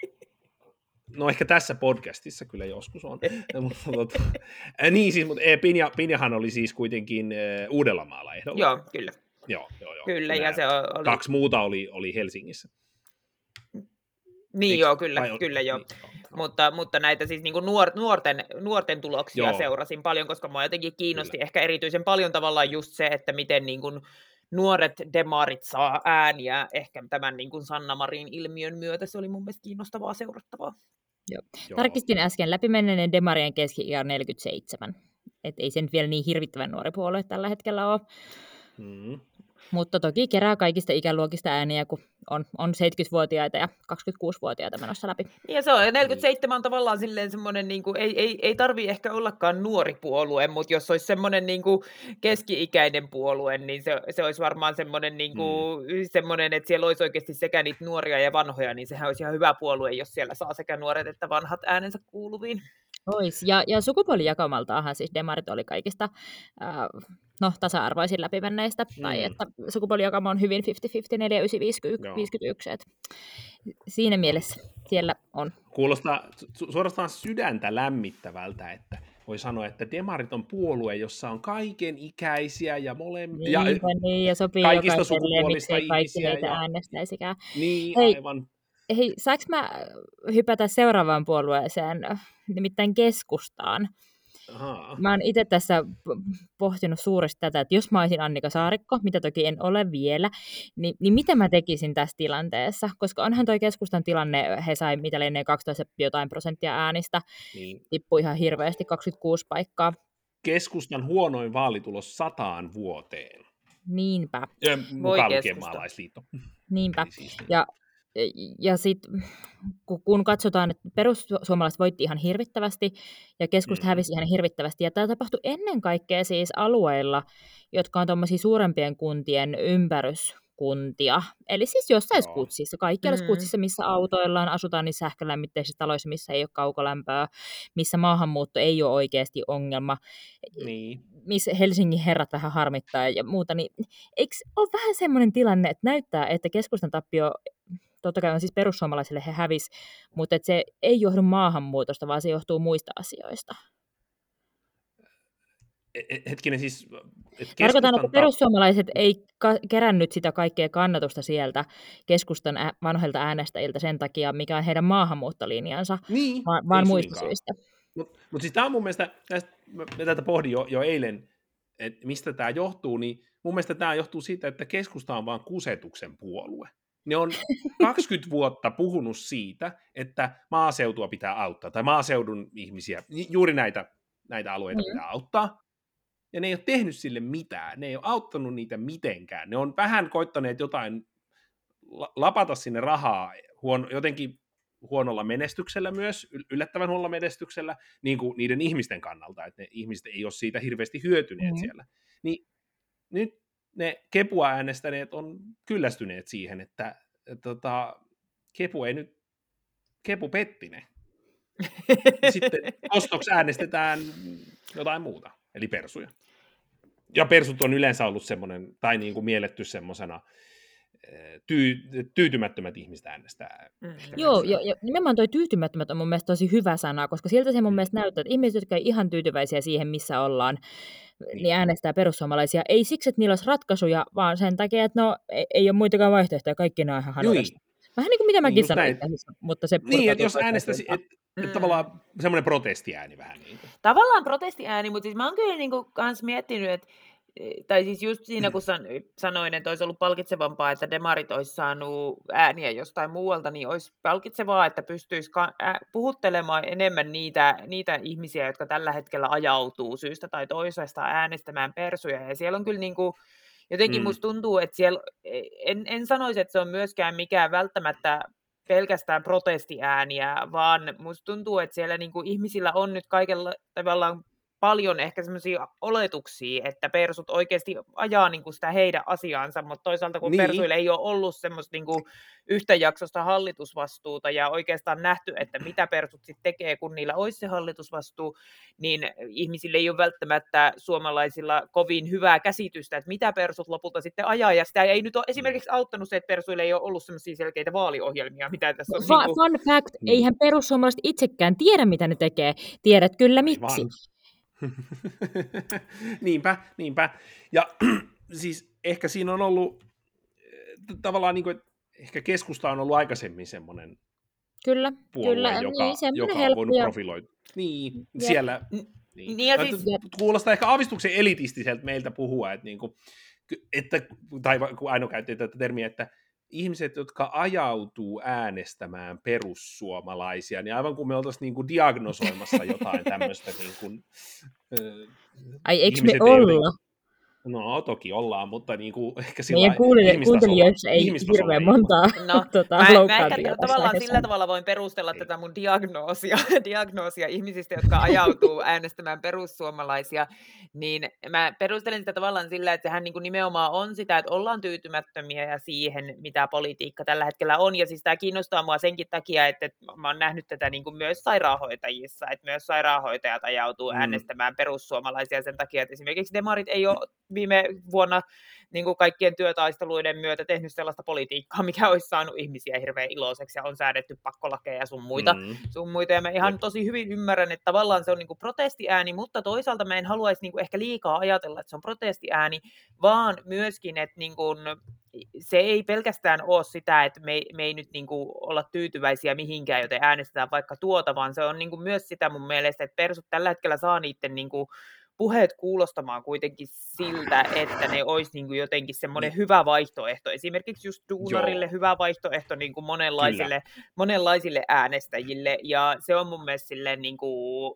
no ehkä tässä podcastissa kyllä joskus on. mutta, tota, äh, niin siis, mutta eh, Pinja, Pinjahan oli siis kuitenkin äh, Uudellamaalla ehdolla. Joo, kyllä. Joo, joo, joo. Kyllä, ja se oli... Kaksi muuta oli, oli Helsingissä. Niin Eiks- joo, kyllä, vai oli- kyllä joo. Niin, joo. Mutta, mutta näitä siis niin nuor, nuorten, nuorten tuloksia Joo. Joo. seurasin paljon, koska mua jotenkin kiinnosti Kyllä. ehkä erityisen paljon tavallaan just se, että miten niin kuin nuoret demarit saa ääniä ehkä tämän niin kuin Sanna Marin ilmiön myötä. Se oli mun mielestä kiinnostavaa seurattavaa. Joo. Tarkistin äsken läpimenneen demarien keski on 47. Et ei se nyt vielä niin hirvittävän nuori puolue tällä hetkellä ole. Mm. Mutta toki kerää kaikista ikäluokista ääniä, kun on, on 70-vuotiaita ja 26-vuotiaita menossa läpi. Ja se on, ja 47 on tavallaan silleen semmoinen, niin kuin, ei, ei, ei tarvi ehkä ollakaan nuori puolue, mutta jos olisi semmoinen niin kuin keski-ikäinen puolue, niin se, se olisi varmaan semmoinen, niin kuin, mm. semmoinen, että siellä olisi oikeasti sekä niitä nuoria ja vanhoja, niin sehän olisi ihan hyvä puolue, jos siellä saa sekä nuoret että vanhat äänensä kuuluviin. Ois. Ja, ja sukupuolijakaumaltaahan siis demarit oli kaikista äh, no, tasa-arvoisin läpimenneistä, mm. tai Mm. että sukupuolijakauma on hyvin 50-50, 49 Joo. 51 et siinä mielessä siellä on. Kuulostaa su- suorastaan sydäntä lämmittävältä, että voi sanoa, että demarit on puolue, jossa on kaiken ikäisiä ja molemmia. Niin, Ja, niin, ja sopii kaikista sukupuolista kaikki ihmisiä heitä ja- äänestäisikään. niin, Hei. aivan. Hei, saanko mä hypätä seuraavaan puolueeseen, nimittäin keskustaan? Ahaa. Mä oon itse tässä pohtinut suuresti tätä, että jos mä olisin Annika Saarikko, mitä toki en ole vielä, niin, niin mitä mä tekisin tässä tilanteessa? Koska onhan toi keskustan tilanne, he sai mitä lienee 12 jotain prosenttia äänistä, Niin. tippui ihan hirveästi 26 paikkaa. Keskustan huonoin vaalitulos sataan vuoteen. Niinpä, Ja mukaan lukien maalaisliitto. niinpä. Siis, niin. Ja, ja sitten kun katsotaan, että perussuomalaiset voitti ihan hirvittävästi ja keskusta Mm. hävisi ihan hirvittävästi. Ja tämä tapahtui ennen kaikkea siis alueilla, jotka on tuommoisia suurempien kuntien ympäryskuntia. Eli siis jossain Joo. skutsissa, kaikkialla Mm. skutsissa, missä autoillaan, asutaan niissä sähkölämmitteisissä taloissa, missä ei ole kaukolämpöä, missä maahanmuutto ei ole oikeasti ongelma, niin. missä Helsingin herrat vähän harmittaa ja muuta, niin eikö ole vähän semmoinen tilanne, että näyttää, että keskustan tappio, totta kai on siis perussuomalaisille he hävis, mutta että se ei johdu maahanmuutosta, vaan se johtuu muista asioista. E- e- Hetkinen siis, että Tarkoitan, että perussuomalaiset ei ka- kerännyt sitä kaikkea kannatusta sieltä keskustan ä- vanhoilta äänestäjiltä sen takia, mikä on heidän maahanmuuttolinjansa, niin, vaan, vaan muista syistä. Mutta mut siis tämä on mun mielestä, tästä, mä mä tätä pohdin jo, jo eilen, että mistä tämä johtuu, niin mun mielestä tämä johtuu siitä, että keskusta on vaan kusetuksen puolue. Ne on 20 vuotta puhunut siitä, että maaseutua pitää auttaa, tai maaseudun ihmisiä, juuri näitä, näitä alueita Mm. pitää auttaa. Ja ne ei ole tehnyt sille mitään, ne ei ole auttanut niitä mitenkään. Ne on vähän koittaneet jotain la- lapata sinne rahaa huono, jotenkin huonolla menestyksellä myös, yl- yllättävän huonolla menestyksellä, niin kuin niiden ihmisten kannalta, että ne ihmiset ei ole siitä hirveästi hyötyneet Mhm. siellä. Niin nyt ne Kepua äänestäneet on kyllästyneet siihen, että, että tota, Kepu ei nyt, Kepu petti ne. Sitten ostoksi äänestetään jotain muuta, eli persuja. Ja persut on yleensä ollut semmoinen, tai niin kuin mielletty semmoisena, tyy, tyytymättömät ihmiset äänestää. Mm. Joo, ja, ja nimenomaan toi tyytymättömät on mun mielestä tosi hyvä sana, koska siltä se mun Mm. mielestä näyttää, että ihmiset, jotka ei ihan tyytyväisiä siihen, missä ollaan, niin, Niin. niin äänestää perussuomalaisia. Ei siksi, että niillä olisi ratkaisuja, vaan sen takia, että no ei, ei ole muitakaan vaihtoehtoja, kaikki nämä on ihan hanurista. Vähän niin kuin mitä mäkin just sanoin, mutta se Niin, että jos äänestäisi, että et Mm. tavallaan semmoinen protestiääni vähän niin kuin. Tavallaan protestiääni, mutta siis mä oon kyllä niinku kans miettinyt, että tai siis just siinä, kun san, sanoin, että olisi ollut palkitsevampaa, että demarit olisi saanut ääniä jostain muualta, niin olisi palkitsevaa, että pystyisi ka- ä, puhuttelemaan enemmän niitä, niitä ihmisiä, jotka tällä hetkellä ajautuu syystä tai toisesta äänestämään persuja. Ja siellä on kyllä niin kuin, jotenkin Mm. mm. musta tuntuu, että siellä, en, en sanoisi, että se on myöskään mikään välttämättä pelkästään protestiääniä, vaan musta tuntuu, että siellä niinku ihmisillä on nyt kaikella tavallaan paljon ehkä semmoisia oletuksia, että persut oikeasti ajaa niin kuin sitä heidän asiaansa, mutta toisaalta kun niin. persuille ei ole ollut semmoista niin kuin yhtäjaksosta hallitusvastuuta ja oikeastaan nähty, että mitä persut sitten tekee, kun niillä olisi se hallitusvastuu, niin ihmisille ei ole välttämättä suomalaisilla kovin hyvää käsitystä, että mitä persut lopulta sitten ajaa, ja sitä ei nyt ole esimerkiksi auttanut se, että persuille ei ole ollut semmoisia selkeitä vaaliohjelmia, mitä tässä on. Fa- niin kuin... Fun fact, mm. eihän perussuomalaiset itsekään tiedä, mitä ne tekee. Tiedät kyllä miksi. niinpä, niinpä. Ja siis ehkä siinä on ollut tavallaan niin kuin, ehkä keskusta on ollut aikaisemmin semmoinen kyllä, puolue, kyllä. joka, niin, joka on voinut profiloida. Niin, ja, siellä... Niin. Niin ja siis... Kuulostaa ehkä aavistuksen elitistiseltä meiltä puhua, että, niin kuin, että tai kun Aino käytti tätä termiä, että ihmiset, jotka ajautuu äänestämään perussuomalaisia, niin aivan kuin me oltaisiin niin kuin diagnosoimassa jotain tämmöistä niin kuin, Ai eikö me olla? No toki ollaan, mutta niin kuin, ehkä sillä Meidän kuuntelijoissa ei hirveän montaa no, tota, mä, mä ehkä tavallaan sillä tavalla voin perustella tätä mun diagnoosia, diagnoosia ihmisistä, jotka ajautuu äänestämään perussuomalaisia, niin mä perustelen sitä tavallaan sillä, että sehän niin kuin nimenomaan on sitä, että ollaan tyytymättömiä ja siihen, mitä politiikka tällä hetkellä on, ja siis tämä kiinnostaa mua senkin takia, että mä oon nähnyt tätä niin kuin myös sairaanhoitajissa, että myös sairaanhoitajat ajautuu mm. äänestämään perussuomalaisia sen takia, että esimerkiksi demarit ei ole viime vuonna niin kuin kaikkien työtaisteluiden myötä tehnyt sellaista politiikkaa, mikä olisi saanut ihmisiä hirveän iloiseksi ja on säädetty pakkolakeja ja sun muita. Mm. Sun muita. Ja mä ihan tosi hyvin ymmärrän, että tavallaan se on niin kuin protestiääni, mutta toisaalta mä en haluaisi niin kuin ehkä liikaa ajatella, että se on protestiääni, vaan myöskin, että niin kuin se ei pelkästään ole sitä, että me, me ei nyt niin kuin olla tyytyväisiä mihinkään, joten äänestetään vaikka tuota, vaan se on niin kuin myös sitä mun mielestä, että persut tällä hetkellä saa niiden niin kuin puheet kuulostamaan kuitenkin siltä, että ne olisi niin kuin jotenkin semmoinen niin. hyvä vaihtoehto. Esimerkiksi just duunarille Joo. hyvä vaihtoehto niin kuin monenlaisille, monenlaisille äänestäjille. Ja se on mun mielestä silleen niin kuin,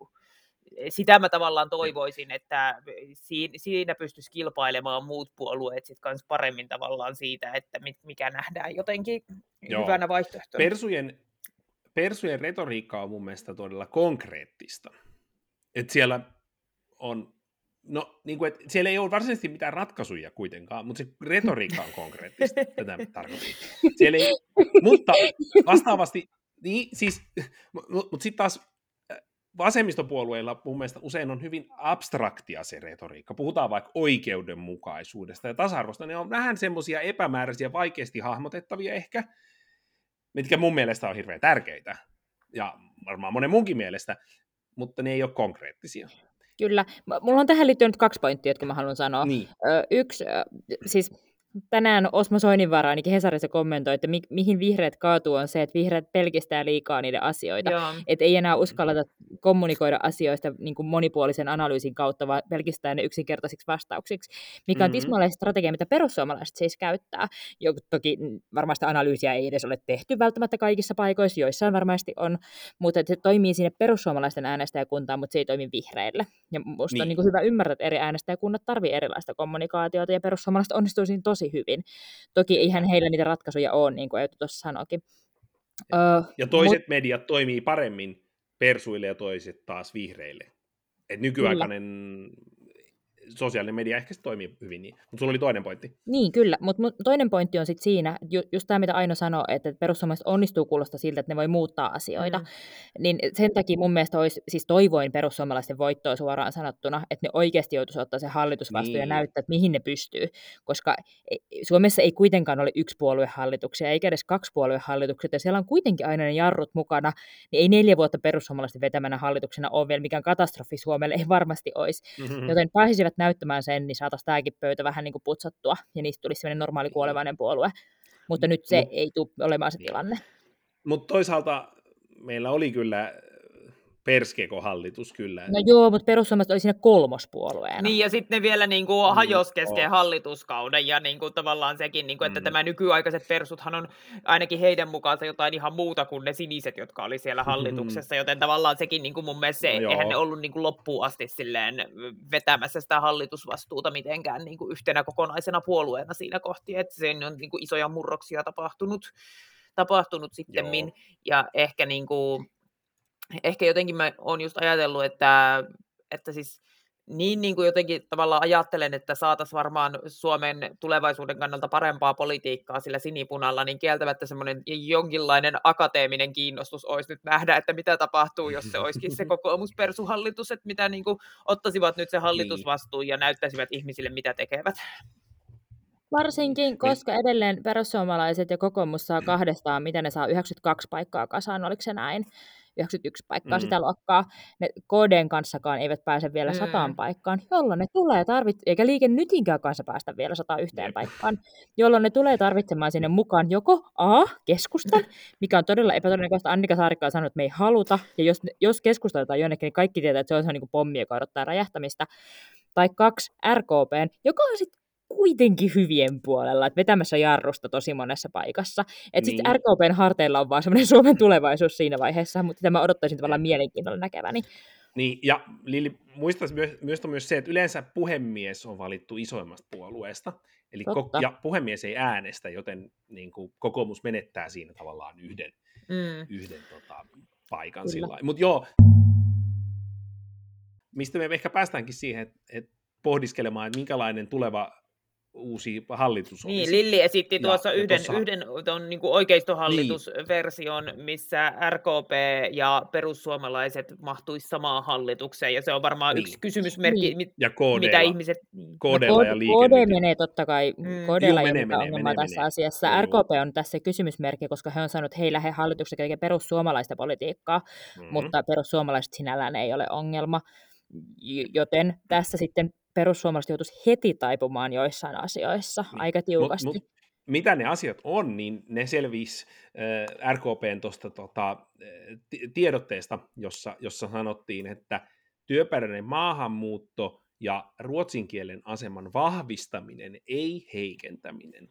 sitä mä tavallaan toivoisin, että siinä pystyisi kilpailemaan muut puolueet sit kans paremmin tavallaan siitä, että mikä nähdään jotenkin Joo. hyvänä vaihtoehtona. Persujen, persujen retoriikka on mun mielestä todella konkreettista. Et siellä on No, niin kuin, että siellä ei ole varsinaisesti mitään ratkaisuja kuitenkaan, mutta se retoriikka on konkreettista, tätä tarkoitan. Siellä ei, mutta vastaavasti, niin siis, mutta mut sitten taas äh, vasemmistopuolueilla mun mielestä usein on hyvin abstraktia se retoriikka. Puhutaan vaikka oikeudenmukaisuudesta ja tasa-arvosta. Ne on vähän semmoisia epämääräisiä, vaikeasti hahmotettavia ehkä, mitkä mun mielestä on hirveän tärkeitä. Ja varmaan monen munkin mielestä, mutta ne ei ole konkreettisia. Kyllä. Mulla on tähän liittyen nyt kaksi pointtia, jotka mä haluan sanoa. Niin. Ö, yksi, siis tänään Osmo Soininvaara ainakin Hesarissa kommentoi, että mi- mihin vihreät kaatuu on se, että vihreät pelkistää liikaa niiden asioita. Että ei enää uskalleta kommunikoida asioista niin kuin monipuolisen analyysin kautta, vaan pelkistää ne yksinkertaisiksi vastauksiksi, mikä on mm-hmm. tismalleen strategia, mitä perussuomalaiset siis käyttää. Jo, toki varmasti analyysiä ei edes ole tehty välttämättä kaikissa paikoissa, joissain varmasti on, mutta se toimii sinne perussuomalaisten äänestäjäkuntaan, mutta se ei toimi vihreille. Ja musta niin. on niin kuin hyvä ymmärtää, että eri äänestäjäkunnat tarvitsevat erilaista kommunikaatiota, ja perussuomalaiset onnistuu siinä tosi hyvin. Toki eihän heillä niitä ratkaisuja ole, niin kuin Eetu tuossa sanoikin. ja toiset mut... mediat toimii paremmin persuille ja toiset taas vihreille. Et nykyaikainen Kyllä sosiaalinen media ehkä toimii hyvin niin. Mutta sulla oli toinen pointti. Niin, kyllä. Mutta mut toinen pointti on sitten siinä, ju, just tämä mitä Aino sanoi, että perussuomalaiset onnistuu kuulosta siltä, että ne voi muuttaa asioita. Mm. Niin sen takia mun mielestä olisi, siis toivoin perussuomalaisten voittoa suoraan sanottuna, että ne oikeasti joutuisi ottaa se hallitusvastuu niin. ja näyttää, että mihin ne pystyy. Koska e, Suomessa ei kuitenkaan ole yksi puoluehallituksia, eikä edes kaksi puoluehallituksia, ja siellä on kuitenkin aina ne jarrut mukana, niin ei neljä vuotta perussuomalaisten vetämänä hallituksena ole vielä mikään katastrofi Suomelle, ei varmasti olisi. Mm-hmm. Joten pääsisivät näyttämään sen, niin saataisiin tämäkin pöytä vähän niin kuin putsattua, ja niistä tulisi sellainen normaali kuolevainen puolue. Mutta nyt se Mut, ei tule olemaan se tilanne. Mutta toisaalta meillä oli kyllä perskeko hallitus kyllä. No joo, mutta perussuomalaiset oli siinä kolmospuolueena. Niin, ja sitten ne vielä niin kuin hajosi kesken hallituskauden, ja niin kuin tavallaan sekin, niin kuin, että mm. tämä nykyaikaiset persuthan on ainakin heidän mukaansa jotain ihan muuta kuin ne siniset, jotka oli siellä mm-hmm. hallituksessa, mm. joten tavallaan sekin niin kuin mun mielestä se, no, eihän ne ollut niin kuin loppuun asti silleen vetämässä sitä hallitusvastuuta mitenkään niin kuin yhtenä kokonaisena puolueena siinä kohti, että sen on niin kuin isoja murroksia tapahtunut tapahtunut sitten, ja ehkä niin kuin, ehkä jotenkin mä oon just ajatellut, että, että siis niin, niin kuin jotenkin tavallaan ajattelen, että saataisiin varmaan Suomen tulevaisuuden kannalta parempaa politiikkaa sillä sinipunalla, niin kieltämättä semmoinen jonkinlainen akateeminen kiinnostus olisi nyt nähdä, että mitä tapahtuu, jos se olisikin se kokoomuspersuhallitus, että mitä niin kuin, ottaisivat nyt se hallitusvastuun niin. ja näyttäisivät ihmisille, mitä tekevät. Varsinkin, koska edelleen perussuomalaiset ja kokoomus saa kahdestaan, mitä ne saa, 92 paikkaa kasaan, oliko se näin? 91 paikkaa mm. sitä luokkaa. Ne KDn kanssakaan eivät pääse vielä mm. sataan paikkaan, jolloin ne tulee tarvit, eikä liike nytinkään kanssa päästä vielä sata yhteen paikkaan, jolloin ne tulee tarvitsemaan sinne mukaan joko A, keskustan, mikä on todella epätodennäköistä. Annika Saarikka on sanonut, että me ei haluta, ja jos, jos keskusta jotain jonnekin, niin kaikki tietää, että se on se niin pommi, joka odottaa räjähtämistä. Tai kaksi, RKP, joka on sitten kuitenkin hyvien puolella, että vetämässä jarrusta tosi monessa paikassa. Että niin. sitten RKPn harteilla on vaan semmoinen Suomen tulevaisuus siinä vaiheessa, mutta tämä odottaisin tavallaan mielenkiinnolla näkeväni. Niin, ja Lili, muistaisi myös, myös, myös se, että yleensä puhemies on valittu isoimmasta puolueesta, eli ko- ja puhemies ei äänestä, joten niin kuin, kokoomus menettää siinä tavallaan yhden, mm. yhden tota, paikan sillä Mutta joo, mistä me ehkä päästäänkin siihen, että, että pohdiskelemaan, että minkälainen tuleva uusi hallitus olisi. Niin, Lilli esitti tuossa ja, yhden, tuossa... yhden ton, niin kuin oikeistohallitusversion, niin. missä RKP ja perussuomalaiset mahtuisi samaan hallitukseen, ja se on varmaan niin. yksi kysymysmerkki, niin. ja KDlla. mitä ihmiset... Niin. KDlla ja KD menee totta kai, mm. KDlla ei ole menee, tässä menee. asiassa. Joo. RKP on tässä kysymysmerkki, koska he on sanonut, että he ei lähde hallituksessa tekemään perussuomalaista politiikkaa, mm-hmm. mutta perussuomalaiset sinällään ei ole ongelma. Joten tässä sitten perussuomalaiset joutuisi heti taipumaan joissain asioissa niin. aika tiukasti. Mut, mut, mitä ne asiat on, niin ne selvisi äh, RKPn tuosta tota, tiedotteesta, jossa, jossa sanottiin, että työperäinen maahanmuutto ja ruotsin kielen aseman vahvistaminen, ei heikentäminen.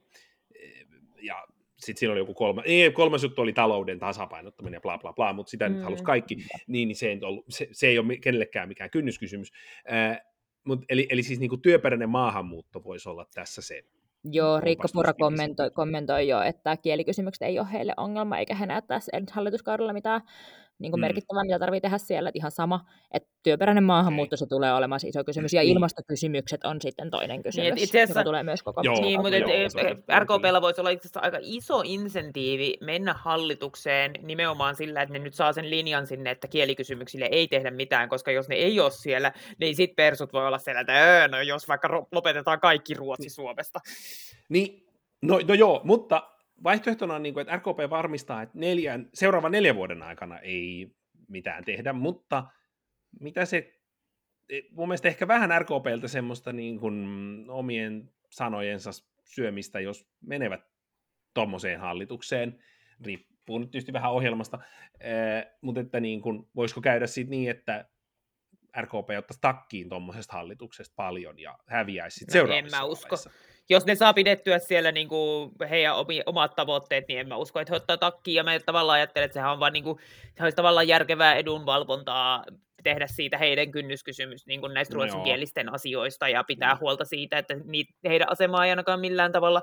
Ja sitten siinä oli joku kolme, ei, kolmas juttu oli talouden tasapainottaminen ja bla bla bla, mutta sitä mm. nyt halusi kaikki, niin, niin se, ei ollut, se, se ei ole kenellekään mikään kynnyskysymys. Äh, Mut, eli, eli siis niinku työperäinen maahanmuutto voisi olla tässä se. Joo, Riikka Pura kommentoi, kommentoi jo, että kielikysymykset ei ole heille ongelma, eikä he näe tässä hallituskaudella mitään niin kuin mm. merkittävää, mitä tarvii tehdä siellä, että ihan sama, että työperäinen maahanmuutto se tulee olemaan iso kysymys, ja niin. ilmastokysymykset on sitten toinen niin, kysymys, niin, itse asiassa, joka tulee myös koko joo, niin, mutta joo, RKPlla voisi olla itse asiassa aika iso insentiivi mennä hallitukseen nimenomaan sillä, että ne nyt saa sen linjan sinne, että kielikysymyksille ei tehdä mitään, koska jos ne ei ole siellä, niin sitten persut voi olla siellä, että öö, no jos vaikka lopetetaan kaikki Ruotsi Suomesta. Niin, no, no joo, mutta vaihtoehtona on, niin kuin, että RKP varmistaa, että neljän, seuraavan neljän vuoden aikana ei mitään tehdä, mutta mitä se, e, mun mielestä ehkä vähän RKPltä semmoista niin kuin omien sanojensa syömistä, jos menevät tuommoiseen hallitukseen, riippuu nyt tietysti vähän ohjelmasta, mutta että niin kuin, voisiko käydä sitten niin, että RKP ottaisi takkiin tuommoisesta hallituksesta paljon ja häviäisi sitten no, seuraavassa En mä usko. Vaiheessa jos ne saa pidettyä siellä niin kuin heidän omi, omat tavoitteet, niin en mä usko, että he ottaa takkiin. Ja mä tavallaan ajattelen, että sehän on vaan niin kuin, se olisi tavallaan järkevää edunvalvontaa tehdä siitä heidän kynnyskysymys niin kuin näistä no ruotsinkielisten asioista ja pitää mm. huolta siitä, että niitä, heidän asemaa ei ainakaan millään tavalla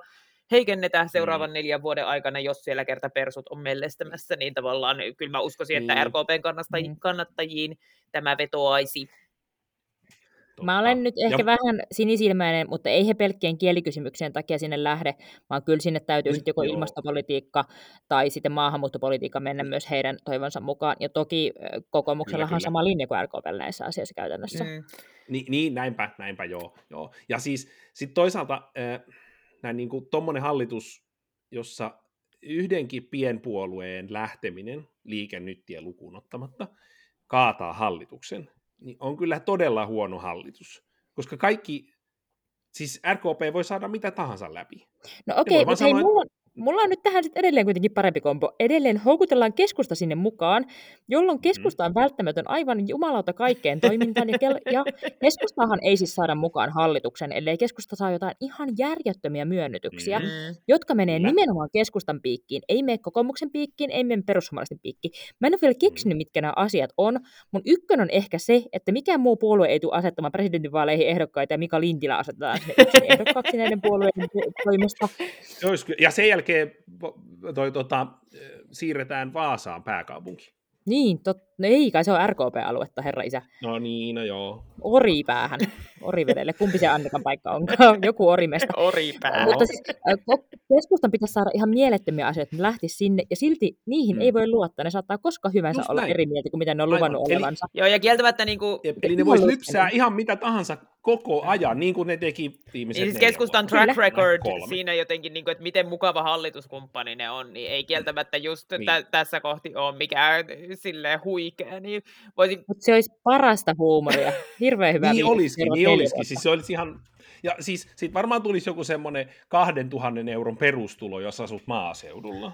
heikennetään seuraavan mm. neljän vuoden aikana, jos siellä kerta persut on mellestämässä, niin tavallaan kyllä mä uskoisin, että mm. RKPn kannattajiin tämä vetoaisi Mä olen nyt ehkä ja... vähän sinisilmäinen, mutta ei he pelkkien kielikysymyksien takia sinne lähde, vaan kyllä sinne täytyy sitten joko ilmastopolitiikka tai sitten maahanmuuttopolitiikka mennä myös heidän toivonsa mukaan. Ja toki kokoomuksellahan kyllä. sama linja kuin RKP näissä asioissa käytännössä. Mm. Ni, niin, näinpä, näinpä joo. joo. Ja siis sit toisaalta äh, näin niin kuin tommonen hallitus, jossa yhdenkin pienpuolueen lähteminen, liike nyttiä lukuun ottamatta, kaataa hallituksen, niin on kyllä todella huono hallitus. Koska kaikki, siis RKP voi saada mitä tahansa läpi. No okei, okay, mutta hei, mulla, Mulla on nyt tähän sitten edelleen kuitenkin parempi kombo. Edelleen houkutellaan keskusta sinne mukaan, jolloin mm. keskusta on välttämätön aivan jumalauta kaikkeen toimintaan. Ja, kel- ja keskustahan ei siis saada mukaan hallituksen, ellei keskusta saa jotain ihan järjettömiä myönnytyksiä, mm. jotka menee Kyllä. nimenomaan keskustan piikkiin. Ei mene kokoomuksen piikkiin, ei mene perussuomalaisten piikkiin. Mä en ole vielä keksinyt, mm. mitkä nämä asiat on. Mun ykkönen on ehkä se, että mikään muu puolue ei tule asettamaan presidentinvaaleihin ehdokkaita, ja Mika Lintilä asetetaan ehdokkaaksi näiden puolueiden toimesta. Ja sen jälkeen toi, tota, siirretään Vaasaan pääkaupunki. Niin, tot... no ei kai se on RKP-aluetta, herra isä. No niin, no joo. Oripäähän, Orivedelle. Kumpi se Annikan paikka onkaan? Joku Orimesta. Oripää. Mutta siis keskustan pitäisi saada ihan mielettömiä asioita, ne lähti sinne, ja silti niihin mm. ei voi luottaa. Ne saattaa koska hyvänsä Just olla näin. eri mieltä kuin mitä ne on luvannut Aivan. olevansa. Joo, ja kieltämättä niin kuin... Eli ne voisi lypsää ihan mitä tahansa koko ajan, niin kuin ne teki viimeiset niin siis keskustan track record Kolme. siinä jotenkin, niin kuin, että miten mukava hallituskumppani ne on, niin ei kieltämättä just niin. tä- tässä kohti ole mikään silleen huikea. Niin voisin... Mutta se olisi parasta huumoria. Hirveän hyvä. niin olisikin, niin olisikin. Siis se olisi ihan... Ja siis siitä varmaan tulisi joku semmoinen 2000 euron perustulo, jos asut maaseudulla.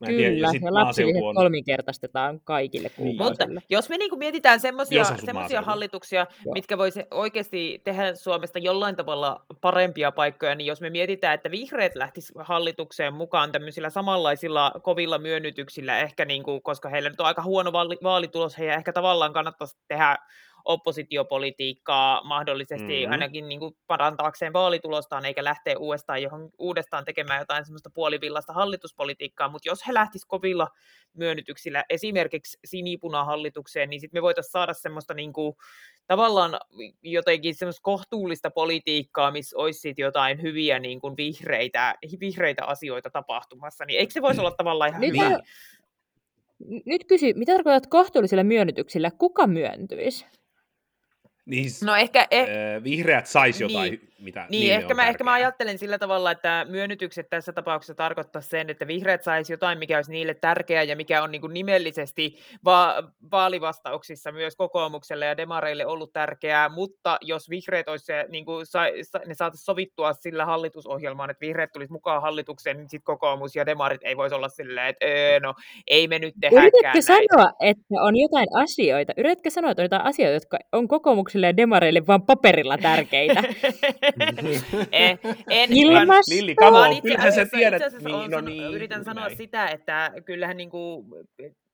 Mä Kyllä, tiedä, ja, ja lapsilisät on... kolminkertaistetaan kaikille niin. Mutta jos me niinku mietitään semmoisia hallituksia, Joo. mitkä voisi oikeasti tehdä Suomesta jollain tavalla parempia paikkoja, niin jos me mietitään, että vihreät lähtis hallitukseen mukaan tämmöisillä samanlaisilla kovilla myönnytyksillä, ehkä niinku, koska heillä nyt on aika huono vaalitulos, heidän ehkä tavallaan kannattaisi tehdä oppositiopolitiikkaa mahdollisesti mm-hmm. ainakin niin kuin parantaakseen vaalitulostaan, eikä lähteä uudestaan, johon, uudestaan tekemään jotain semmoista puolivillasta hallituspolitiikkaa, mutta jos he lähtisivät kovilla myönnytyksillä esimerkiksi sinipunahallitukseen, niin sitten me voitaisiin saada semmoista niin kuin, tavallaan jotenkin semmoista kohtuullista politiikkaa, missä olisi sit jotain hyviä niin kuin vihreitä, vihreitä asioita tapahtumassa, niin eikö se voisi olla tavallaan ihan hyvä? Nyt kysy, mitä tarkoitat kohtuullisilla myönnytyksillä? Kuka myöntyisi? Niin, no ehkä, eh, vihreät saisi jotain, niin, mitä Niin, ehkä mä, ehkä mä ajattelen sillä tavalla, että myönnytykset tässä tapauksessa tarkoittaa sen, että vihreät saisi jotain, mikä olisi niille tärkeää ja mikä on niin kuin nimellisesti va- vaalivastauksissa myös kokoomukselle ja demareille ollut tärkeää, mutta jos vihreät olisi, niin kuin sa- ne saataisiin sovittua sillä hallitusohjelmaan, että vihreät tulisi mukaan hallitukseen, niin sitten kokoomus ja demarit ei voisi olla silleen, että öö, no ei me nyt tehdäkään Yritätkö sanoa, että on jotain asioita, yritätkö sanoa, että on jotain asioita, jotka on kokoomukselle ja demareille vaan paperilla tärkeitä? en, en, Ilmas... Lilli, come on, kyllähän sä tiedät. Niin, no niin, yritän sanoa näin. sitä, että kyllähän niin kuin,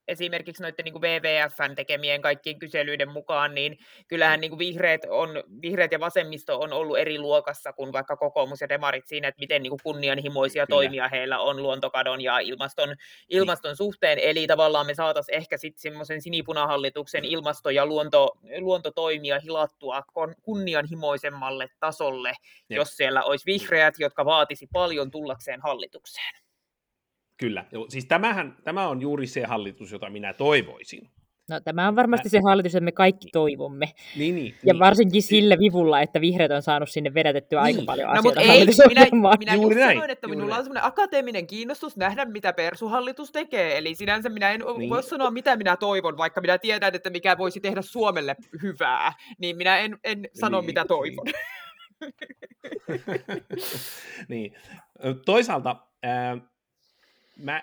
esimerkiksi noiden niin kuin WWFn tekemien kaikkien kyselyiden mukaan, niin kyllähän niin kuin vihreät, on, vihreät ja vasemmisto on ollut eri luokassa kuin vaikka kokoomus ja demarit siinä, että miten niin kuin kunnianhimoisia Kyllä. toimia heillä on luontokadon ja ilmaston, niin. ilmaston niin. suhteen. Eli tavallaan me saataisiin ehkä sitten semmoisen sinipunahallituksen ilmasto- ja luonto, luontotoimia hilattua kunnianhimoisemmalle tasolle, Jep. jos siellä olisi vihreät, jotka vaatisi paljon tullakseen hallitukseen. Kyllä. Siis tämähän, tämä on juuri se hallitus, jota minä toivoisin. No tämä on varmasti se hallitus, jota me kaikki toivomme. Niin, niin, ja niin. varsinkin niin, sillä vivulla, että vihreät on saanut sinne vedätettyä niin. aika paljon no, asioita. Ei, minä, minä juuri näin, sanoin, että minulla näin. on semmoinen akateeminen kiinnostus nähdä, mitä persuhallitus tekee. Eli sinänsä minä en niin. voi sanoa, mitä minä toivon, vaikka minä tiedän, että mikä voisi tehdä Suomelle hyvää. Niin minä en, en sano, niin, mitä toivon. niin. Toisaalta... Äh, mä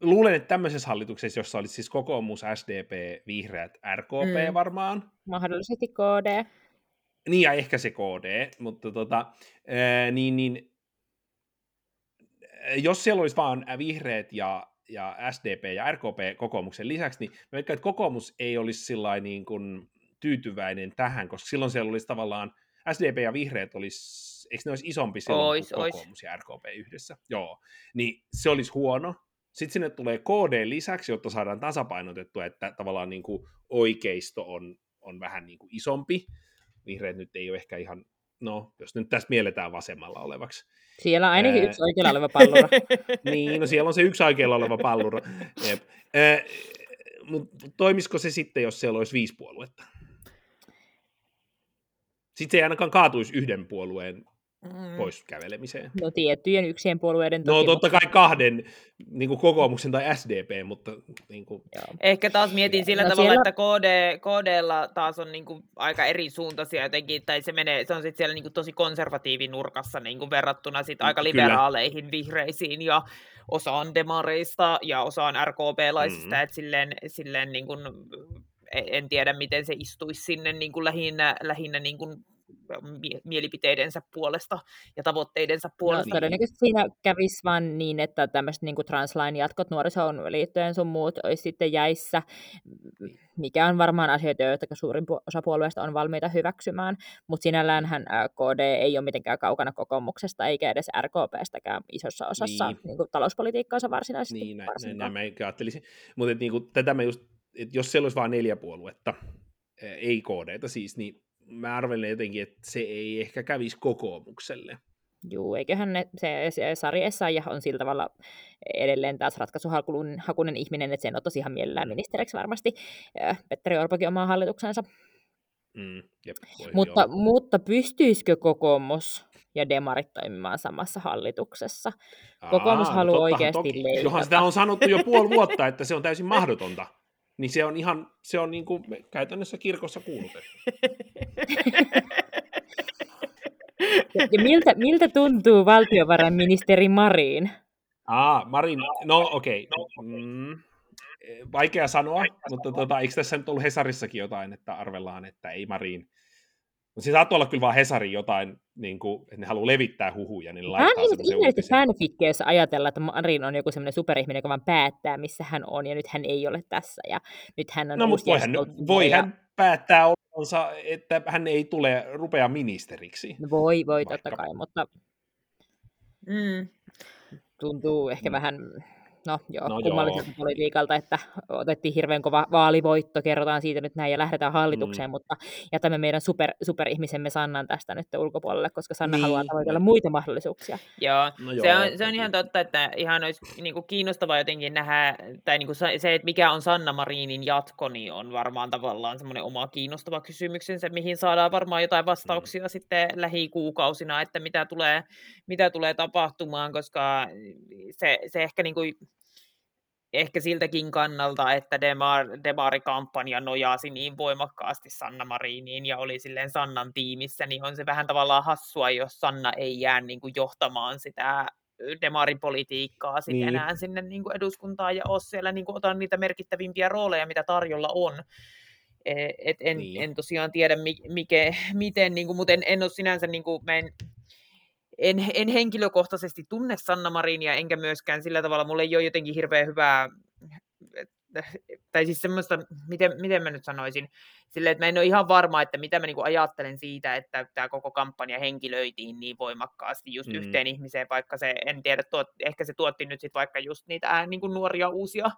luulen, että tämmöisessä hallituksessa, jossa olisi siis kokoomus, SDP, vihreät, RKP mm. varmaan. Mahdollisesti KD. Niin, ja ehkä se KD, mutta tota, ää, niin, niin, jos siellä olisi vaan vihreät ja, ja SDP ja RKP kokoomuksen lisäksi, niin mä että kokoomus ei olisi sillä niin kuin tyytyväinen tähän, koska silloin siellä olisi tavallaan SDP ja vihreät olisi, eikö ne olisi isompi silloin ois, kuin kokoomus ois. ja RKP yhdessä? Joo, niin se olisi huono. Sitten sinne tulee KD lisäksi, jotta saadaan tasapainotettua, että tavallaan niin kuin oikeisto on, on vähän niin kuin isompi. Vihreät nyt ei ole ehkä ihan, no jos nyt tästä mielletään vasemmalla olevaksi. Siellä on ainakin Ää... yksi oikealla oleva pallura. niin, no siellä on se yksi oikealla oleva pallura. Mutta toimisiko se sitten, jos siellä olisi viisi puoluetta? Sitten se ei ainakaan kaatuisi yhden puolueen mm. pois kävelemiseen. No tiettyjen yksien puolueiden toki. No totta kai kahden, niin kuin kokoomuksen tai SDP, mutta... Niin kuin... Ehkä taas mietin sillä no tavalla, siellä... että KD, KDlla taas on niin kuin aika eri suuntaisia jotenkin, tai se, menee, se on sitten siellä niin kuin tosi konservatiivin nurkassa niin kuin verrattuna sit aika liberaaleihin Kyllä. vihreisiin ja osaan demareista ja osaan RKP-laisista, mm-hmm. että silleen, silleen niin kuin en tiedä, miten se istuisi sinne niin kuin lähinnä, lähinnä niin kuin mielipiteidensä puolesta ja tavoitteidensa puolesta. No, todennäköisesti siinä kävisi vain niin, että tämmöiset niin translain jatkot nuorisoon liittojen sun muut olisi sitten jäissä, mikä on varmaan asioita, joita suurin osa puolueesta on valmiita hyväksymään, mutta sinälläänhän KD ei ole mitenkään kaukana kokoomuksesta eikä edes RKPstäkään isossa osassa niin. Niin kuin talouspolitiikkaansa varsinaisesti. Niin, näin, näin, näin mä ajattelisin. Mutta niin tätä mä just et jos siellä olisi vain neljä puoluetta, ei KDtä siis, niin mä arvelen jotenkin, että se ei ehkä kävisi kokoomukselle. Joo, eiköhän ne, se, se Sari Essayah on sillä tavalla edelleen taas ratkaisuhakunen ihminen, että sen ottaisi ihan mielellään mm. ministeriksi varmasti. Petteri Orpokin omaa hallituksensa. Mm, jep, mutta, mutta pystyisikö kokoomus ja demarit toimimaan samassa hallituksessa? Kokoomus Aa, no haluaa no oikeasti toki. leikata. Johan sitä on sanottu jo puoli vuotta, että se on täysin mahdotonta. Niin se on ihan, se on niin kuin käytännössä kirkossa kuulutettu. Ja miltä, miltä tuntuu valtiovarainministeri Marin? Ah, Marin, no okei. Okay. Mm, vaikea sanoa, mutta tota, eikö tässä nyt ollut Hesarissakin jotain, että arvellaan, että ei Marin. No se saattaa olla kyllä vaan Hesarin jotain, niin kuin, että ne haluaa levittää huhuja, niin laittaa Mä en ihmeellisesti fanfikkeessä ajatella, että Marin on joku semmoinen superihminen, joka vaan päättää, missä hän on, ja nyt hän ei ole tässä, ja nyt hän on No, mutta voi hän, voi hän päättää olonsa, että hän ei tule rupea ministeriksi. No voi, voi Vaikka. totta kai, mutta mm. tuntuu ehkä mm. vähän no joo, no kummalliselta joo. politiikalta, että otettiin hirveän kova vaalivoitto, kerrotaan siitä nyt näin ja lähdetään hallitukseen, mm. mutta jätämme meidän super, superihmisemme Sannan tästä nyt ulkopuolelle, koska Sanna niin. haluaa tavoitella muita mahdollisuuksia. Joo, no joo se, on, se on ihan totta, että ihan olisi niin kuin kiinnostavaa jotenkin nähdä, tai niin kuin se, että mikä on Sanna Marinin jatko, niin on varmaan tavallaan semmoinen oma kiinnostava kysymyksensä, mihin saadaan varmaan jotain vastauksia mm. sitten lähikuukausina, että mitä tulee, mitä tulee tapahtumaan, koska se, se ehkä niin kuin ehkä siltäkin kannalta, että Demar, Demari-kampanja nojasi niin voimakkaasti Sanna Mariniin ja oli silleen Sannan tiimissä, niin on se vähän tavallaan hassua, jos Sanna ei jää niin kuin johtamaan sitä demaripolitiikkaa sitten niin. enää sinne niin kuin eduskuntaan ja ole siellä niin kuin otan niitä merkittävimpiä rooleja, mitä tarjolla on. E, et en, niin. en tosiaan tiedä, mikä, miten, niin kuin, mutta en, en ole sinänsä, niin kuin, mä en, en, en henkilökohtaisesti tunne Sanna Marinia, enkä myöskään sillä tavalla, mulle ei ole jotenkin hirveän hyvää, tai siis semmoista, miten, miten mä nyt sanoisin, silleen, että mä en ole ihan varma, että mitä mä niinku ajattelen siitä, että tämä koko kampanja henkilöitiin niin voimakkaasti just mm. yhteen ihmiseen, vaikka se, en tiedä, tuot, ehkä se tuotti nyt sitten vaikka just niitä ää, niin kuin nuoria uusia,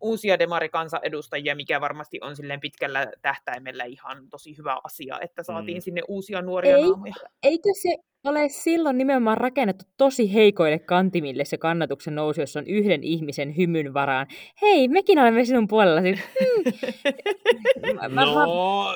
uusia demarikansanedustajia, mikä varmasti on silleen pitkällä tähtäimellä ihan tosi hyvä asia, että saatiin mm. sinne uusia nuoria Ei, naamoja. Eikö se ole silloin nimenomaan rakennettu tosi heikoille kantimille se kannatuksen nousu, jos on yhden ihmisen hymyn varaan. Hei, mekin olemme sinun puolellasi. Hmm. no,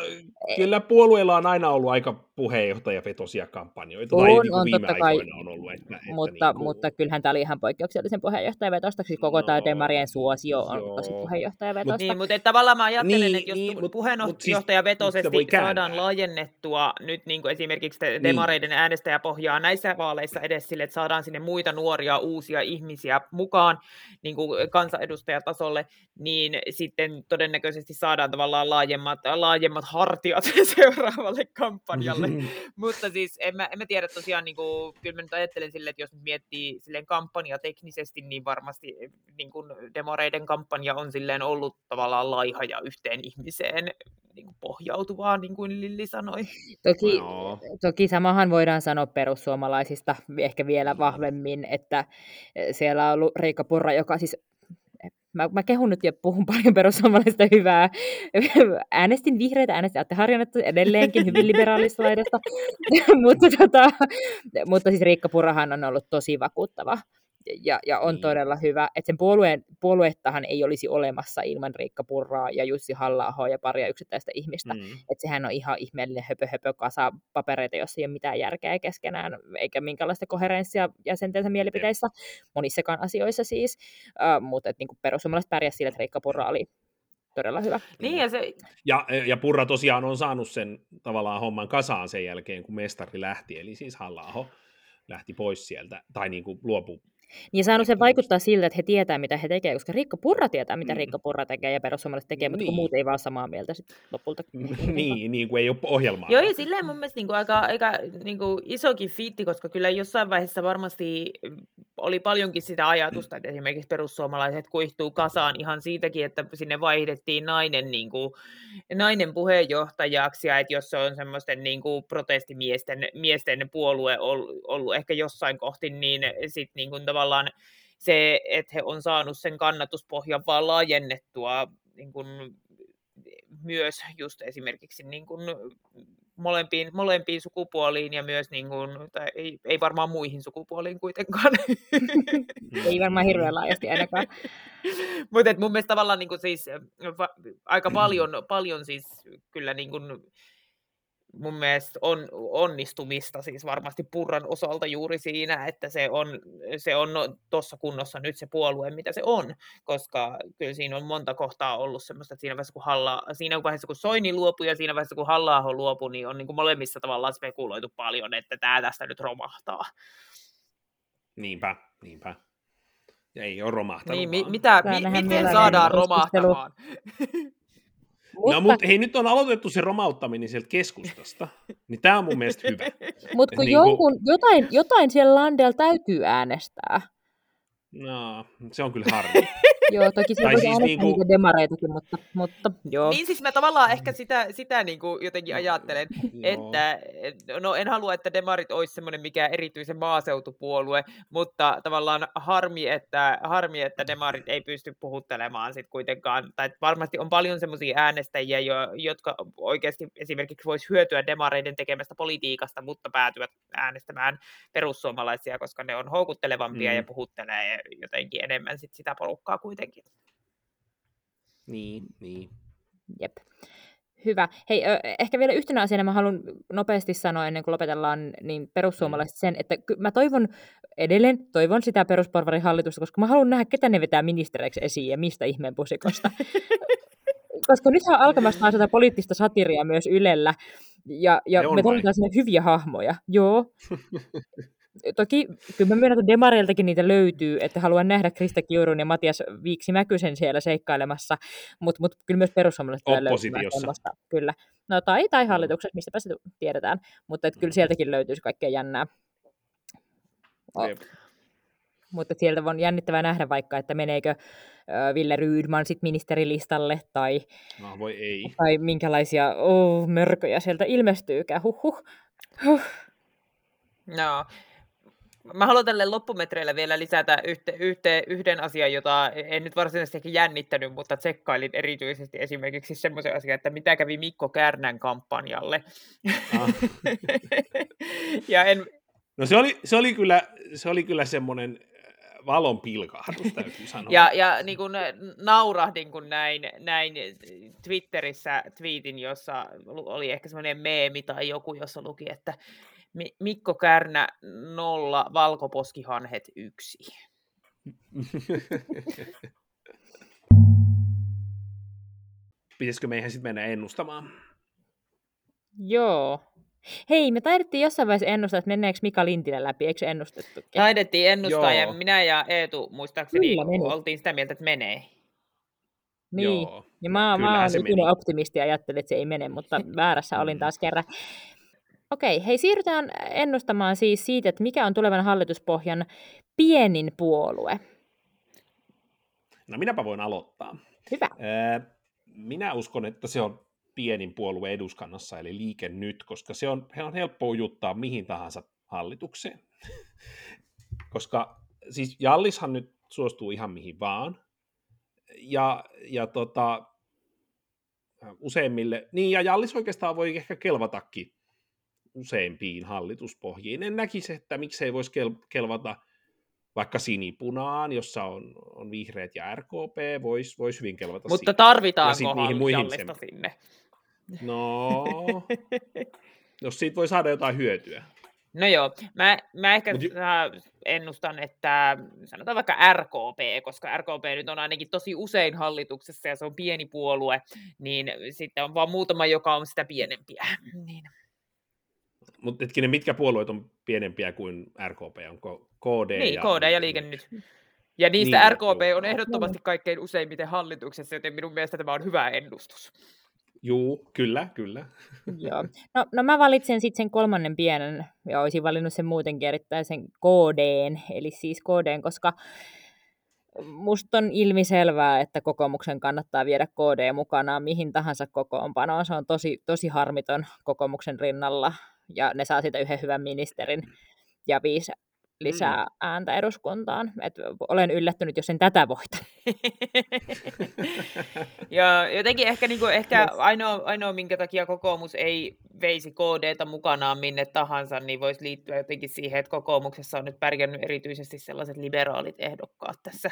kyllä puolueilla on aina ollut aika puheenjohtajavetosia kampanjoita. On, tai niin on totta kai, on ollut. Että, mutta, niin kuin... mutta kyllähän tämä oli ihan poikkeuksellisen puheenjohtajavetosta, siis koko no, tämä Demarien suosio on joo. tosi puheenjohtajavetosta. Niin, mutta että tavallaan mä ajattelen, niin, että jos niin, puheenjohtajavetoisesti siis saadaan laajennettua nyt niin kuin esimerkiksi niin. Demareiden niin. Äänestäjäpohjaa näissä vaaleissa edes sille, että saadaan sinne muita nuoria uusia ihmisiä mukaan niin kuin kansanedustajatasolle, niin sitten todennäköisesti saadaan tavallaan laajemmat, laajemmat hartiat seuraavalle kampanjalle. Mutta siis en mä, en mä tiedä tosiaan, niin kuin, kyllä mä nyt ajattelen silleen, että jos nyt miettii silleen kampanja teknisesti, niin varmasti niin kuin demoreiden kampanja on silleen ollut tavallaan laiha ja yhteen ihmiseen niin kuin pohjautuvaa, niin kuin Lilli sanoi. Toki, no. toki samahan voidaan sanoa perussuomalaisista ehkä vielä mm. vahvemmin, että siellä on ollut Riikka Purra, joka siis mä, mä kehun nyt ja puhun paljon perussuomalaisista hyvää. Äänestin vihreitä, äänestin Atte Harjanetta edelleenkin hyvin liberaalista laidasta. mutta, tota, mutta siis Riikka Purahan on ollut tosi vakuuttava ja, ja on niin. todella hyvä, että sen puolueen, puoluettahan ei olisi olemassa ilman Riikka Purraa ja Jussi halla ja paria yksittäistä ihmistä. Mm. Että sehän on ihan ihmeellinen höpö, höpö kasa papereita, jossa ei ole mitään järkeä keskenään, eikä minkäänlaista koherenssia jäsentensä mielipiteissä, monissakaan asioissa siis. Uh, mutta niin perussuomalaiset pärjäsivät sillä, että Riikka Purra oli todella hyvä. Niin, ja, se... ja, ja Purra tosiaan on saanut sen tavallaan homman kasaan sen jälkeen, kun mestari lähti, eli siis halla lähti pois sieltä, tai niin kuin luopui niin saanut sen vaikuttaa siltä, että he tietää, mitä he tekevät, koska Riikka Purra tietää, mitä mm. Riikka Purra tekee ja perussuomalaiset tekee, mutta niin. kun muut ei vaan samaa mieltä sit lopulta. niin, niin kuin ei ole ohjelmaa. Joo, ja silleen mun mielestä niin kuin aika, aika niin kuin isokin fiitti, koska kyllä jossain vaiheessa varmasti oli paljonkin sitä ajatusta, että esimerkiksi perussuomalaiset kuihtuu kasaan ihan siitäkin, että sinne vaihdettiin nainen, niin kuin, nainen puheenjohtajaksi, ja että jos se on semmoisten niin kuin protestimiesten miesten puolue ollut, ollut ehkä jossain kohti, niin sitten niin kuin tavallaan se, että he on saanut sen kannatuspohjan vaan laajennettua niin kuin, myös just esimerkiksi niin kuin, molempiin, molempiin sukupuoliin ja myös, niin kuin, tai ei, ei varmaan muihin sukupuoliin kuitenkaan. ei varmaan hirveän laajasti ainakaan. Mutta mun mielestä tavallaan niin kuin, siis, va, aika paljon, paljon siis kyllä niin kuin, mun mielestä on onnistumista siis varmasti Purran osalta juuri siinä, että se on, se on tuossa kunnossa nyt se puolue, mitä se on, koska kyllä siinä on monta kohtaa ollut semmoista, että siinä vaiheessa kun, Halla, siinä vaiheessa, kun Soini luopui ja siinä vaiheessa kun halla luopui, niin on niin kuin molemmissa tavallaan spekuloitu paljon, että tämä tästä nyt romahtaa. Niinpä, niinpä. Ei ole romahtanut. Niin, mi- mitä, mi- miten saadaan romahtamaan? Mutta... No mutta hei, nyt on aloitettu se romauttaminen sieltä keskustasta, niin tämä on mun mielestä hyvä. Mutta kun niin jonkun, kun... jotain, jotain siellä Landella täytyy äänestää. No, se on kyllä harmi. joo, toki se voi siis niinku... niitä demareitakin, mutta, mutta joo. Niin siis mä tavallaan ehkä sitä, sitä niin kuin jotenkin ajattelen, että no en halua, että demarit olisi semmoinen mikä erityisen maaseutupuolue, mutta tavallaan harmi, että, harmi, että demarit ei pysty puhuttelemaan sit kuitenkaan, tai varmasti on paljon semmoisia äänestäjiä, jo, jotka oikeasti esimerkiksi vois hyötyä demareiden tekemästä politiikasta, mutta päätyvät äänestämään perussuomalaisia, koska ne on houkuttelevampia mm. ja puhuttelee jotenkin enemmän sit sitä porukkaa kuitenkin. Niin, niin. Jep. Hyvä. Hei, ehkä vielä yhtenä asiana mä haluan nopeasti sanoa ennen kuin lopetellaan niin perussuomalaiset sen, että mä toivon edelleen, toivon sitä perusporvarihallitusta, koska mä haluan nähdä, ketä ne vetää ministereiksi esiin ja mistä ihmeen pusikosta. koska nythän on alkamassa sitä poliittista satiria myös Ylellä, ja, ja me tarvitaan sinne hyviä hahmoja. Joo. toki kyllä mä myönnän, että Demareiltakin niitä löytyy, että haluan nähdä Krista Kiurun ja Matias Viiksi Mäkysen siellä seikkailemassa, mutta mut kyllä myös perussuomalaiset Oppositiossa. Kyllä. No tai, tai hallituksessa, mistä se tiedetään, mutta että kyllä mm. sieltäkin löytyisi kaikkea jännää. Oh. Mutta sieltä on jännittävää nähdä vaikka, että meneekö Ville Rydman sit ministerilistalle tai, no, voi ei. tai minkälaisia oh, mörköjä sieltä ilmestyykään. Huhhuh. Huh. No, Mä haluan tälle loppumetreille vielä lisätä yhte, yhte, yhden asian, jota en nyt varsinaisesti ehkä jännittänyt, mutta tsekkailin erityisesti esimerkiksi semmoisen asian, että mitä kävi Mikko Kärnän kampanjalle. Ah. ja en... No se oli, se oli kyllä, se oli kyllä semmoinen valon pilkahdus, täytyy sanoa. ja, ja niin kun naurahdin, kun näin, näin Twitterissä tweetin, jossa oli ehkä semmoinen meemi tai joku, jossa luki, että Mikko Kärnä nolla, valkoposkihanhet yksi. Pitäisikö meidän sitten mennä ennustamaan? Joo. Hei, me taidettiin jossain vaiheessa ennustaa, että menneekö Mika Lintilä läpi, eikö ennustettu? Taidettiin ennustaa Joo. ja minä ja Eetu muistaakseni oltiin sitä mieltä, että menee. Niin, Joo. ja mä, mä olen optimisti ja ajattelin, että se ei mene, mutta väärässä olin mm. taas kerran. Okei, hei siirrytään ennustamaan siis siitä, että mikä on tulevan hallituspohjan pienin puolue. No minäpä voin aloittaa. Hyvä. Minä uskon, että se on pienin puolue eduskannassa, eli Liike Nyt, koska se on, he on helppo ujuttaa mihin tahansa hallitukseen. koska siis Jallishan nyt suostuu ihan mihin vaan. Ja, ja tota, useimmille, niin ja Jallis oikeastaan voi ehkä kelvatakin useimpiin hallituspohjiin. En näkisi, että miksei voisi kel- kelvata vaikka sinipunaan, jossa on, on vihreät ja RKP, voisi vois hyvin kelvata Mutta tarvitaanko niihin muihin sinne? No, jos siitä voi saada jotain hyötyä. No joo, mä, mä ehkä Mut... ennustan, että sanotaan vaikka RKP, koska RKP nyt on ainakin tosi usein hallituksessa ja se on pieni puolue, niin sitten on vaan muutama, joka on sitä pienempiä. Niin. Mutta hetkinen, mitkä puolueet on pienempiä kuin RKP? Onko KD niin, ja... KD ja Liike Nyt. Ja niistä niin, RKP on ehdottomasti kaikkein useimmiten hallituksessa, joten minun mielestä tämä on hyvä ennustus. Juu, kyllä, kyllä. Joo. No, no mä valitsen sitten sen kolmannen pienen, ja olisin valinnut sen muutenkin erittäin sen KD, eli siis KD, koska musta on ilmiselvää, että kokoomuksen kannattaa viedä KD mukanaan mihin tahansa kokoonpanoon. Se on tosi, tosi harmiton kokoomuksen rinnalla ja ne saa siitä yhden hyvän ministerin ja viisi lisää mm. ääntä eduskuntaan. Et olen yllättynyt, jos en tätä voita. ja jotenkin ehkä, niin kuin, ehkä ainoa, ainoa, minkä takia kokoomus ei veisi KDta mukanaan minne tahansa, niin voisi liittyä jotenkin siihen, että kokoomuksessa on nyt pärjännyt erityisesti sellaiset liberaalit ehdokkaat tässä,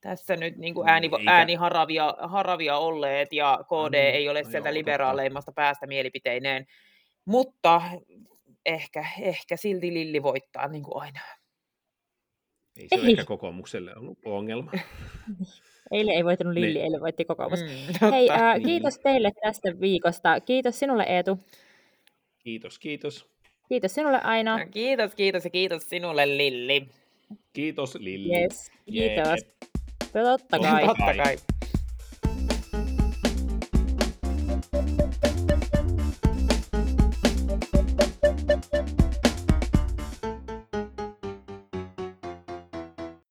tässä nyt niin kuin ääni, Eikä... ääniharavia haravia olleet, ja KD mm, ei ole no sieltä joo, liberaaleimmasta päästä mielipiteineen. Mutta ehkä, ehkä silti Lilli voittaa niin kuin aina. Ei se ei. ole ehkä kokoomukselle ollut ongelma. Eilen ei voittanut Lilli, niin. eilen voitti kokoomus. Mm, Hei, äh, kiitos teille tästä viikosta. Kiitos sinulle Eetu. Kiitos, kiitos. Kiitos sinulle Aino. Ja kiitos, kiitos ja kiitos sinulle Lilli. Kiitos Lilli. Yes, kiitos. Yep. Totta kai. Totta kai.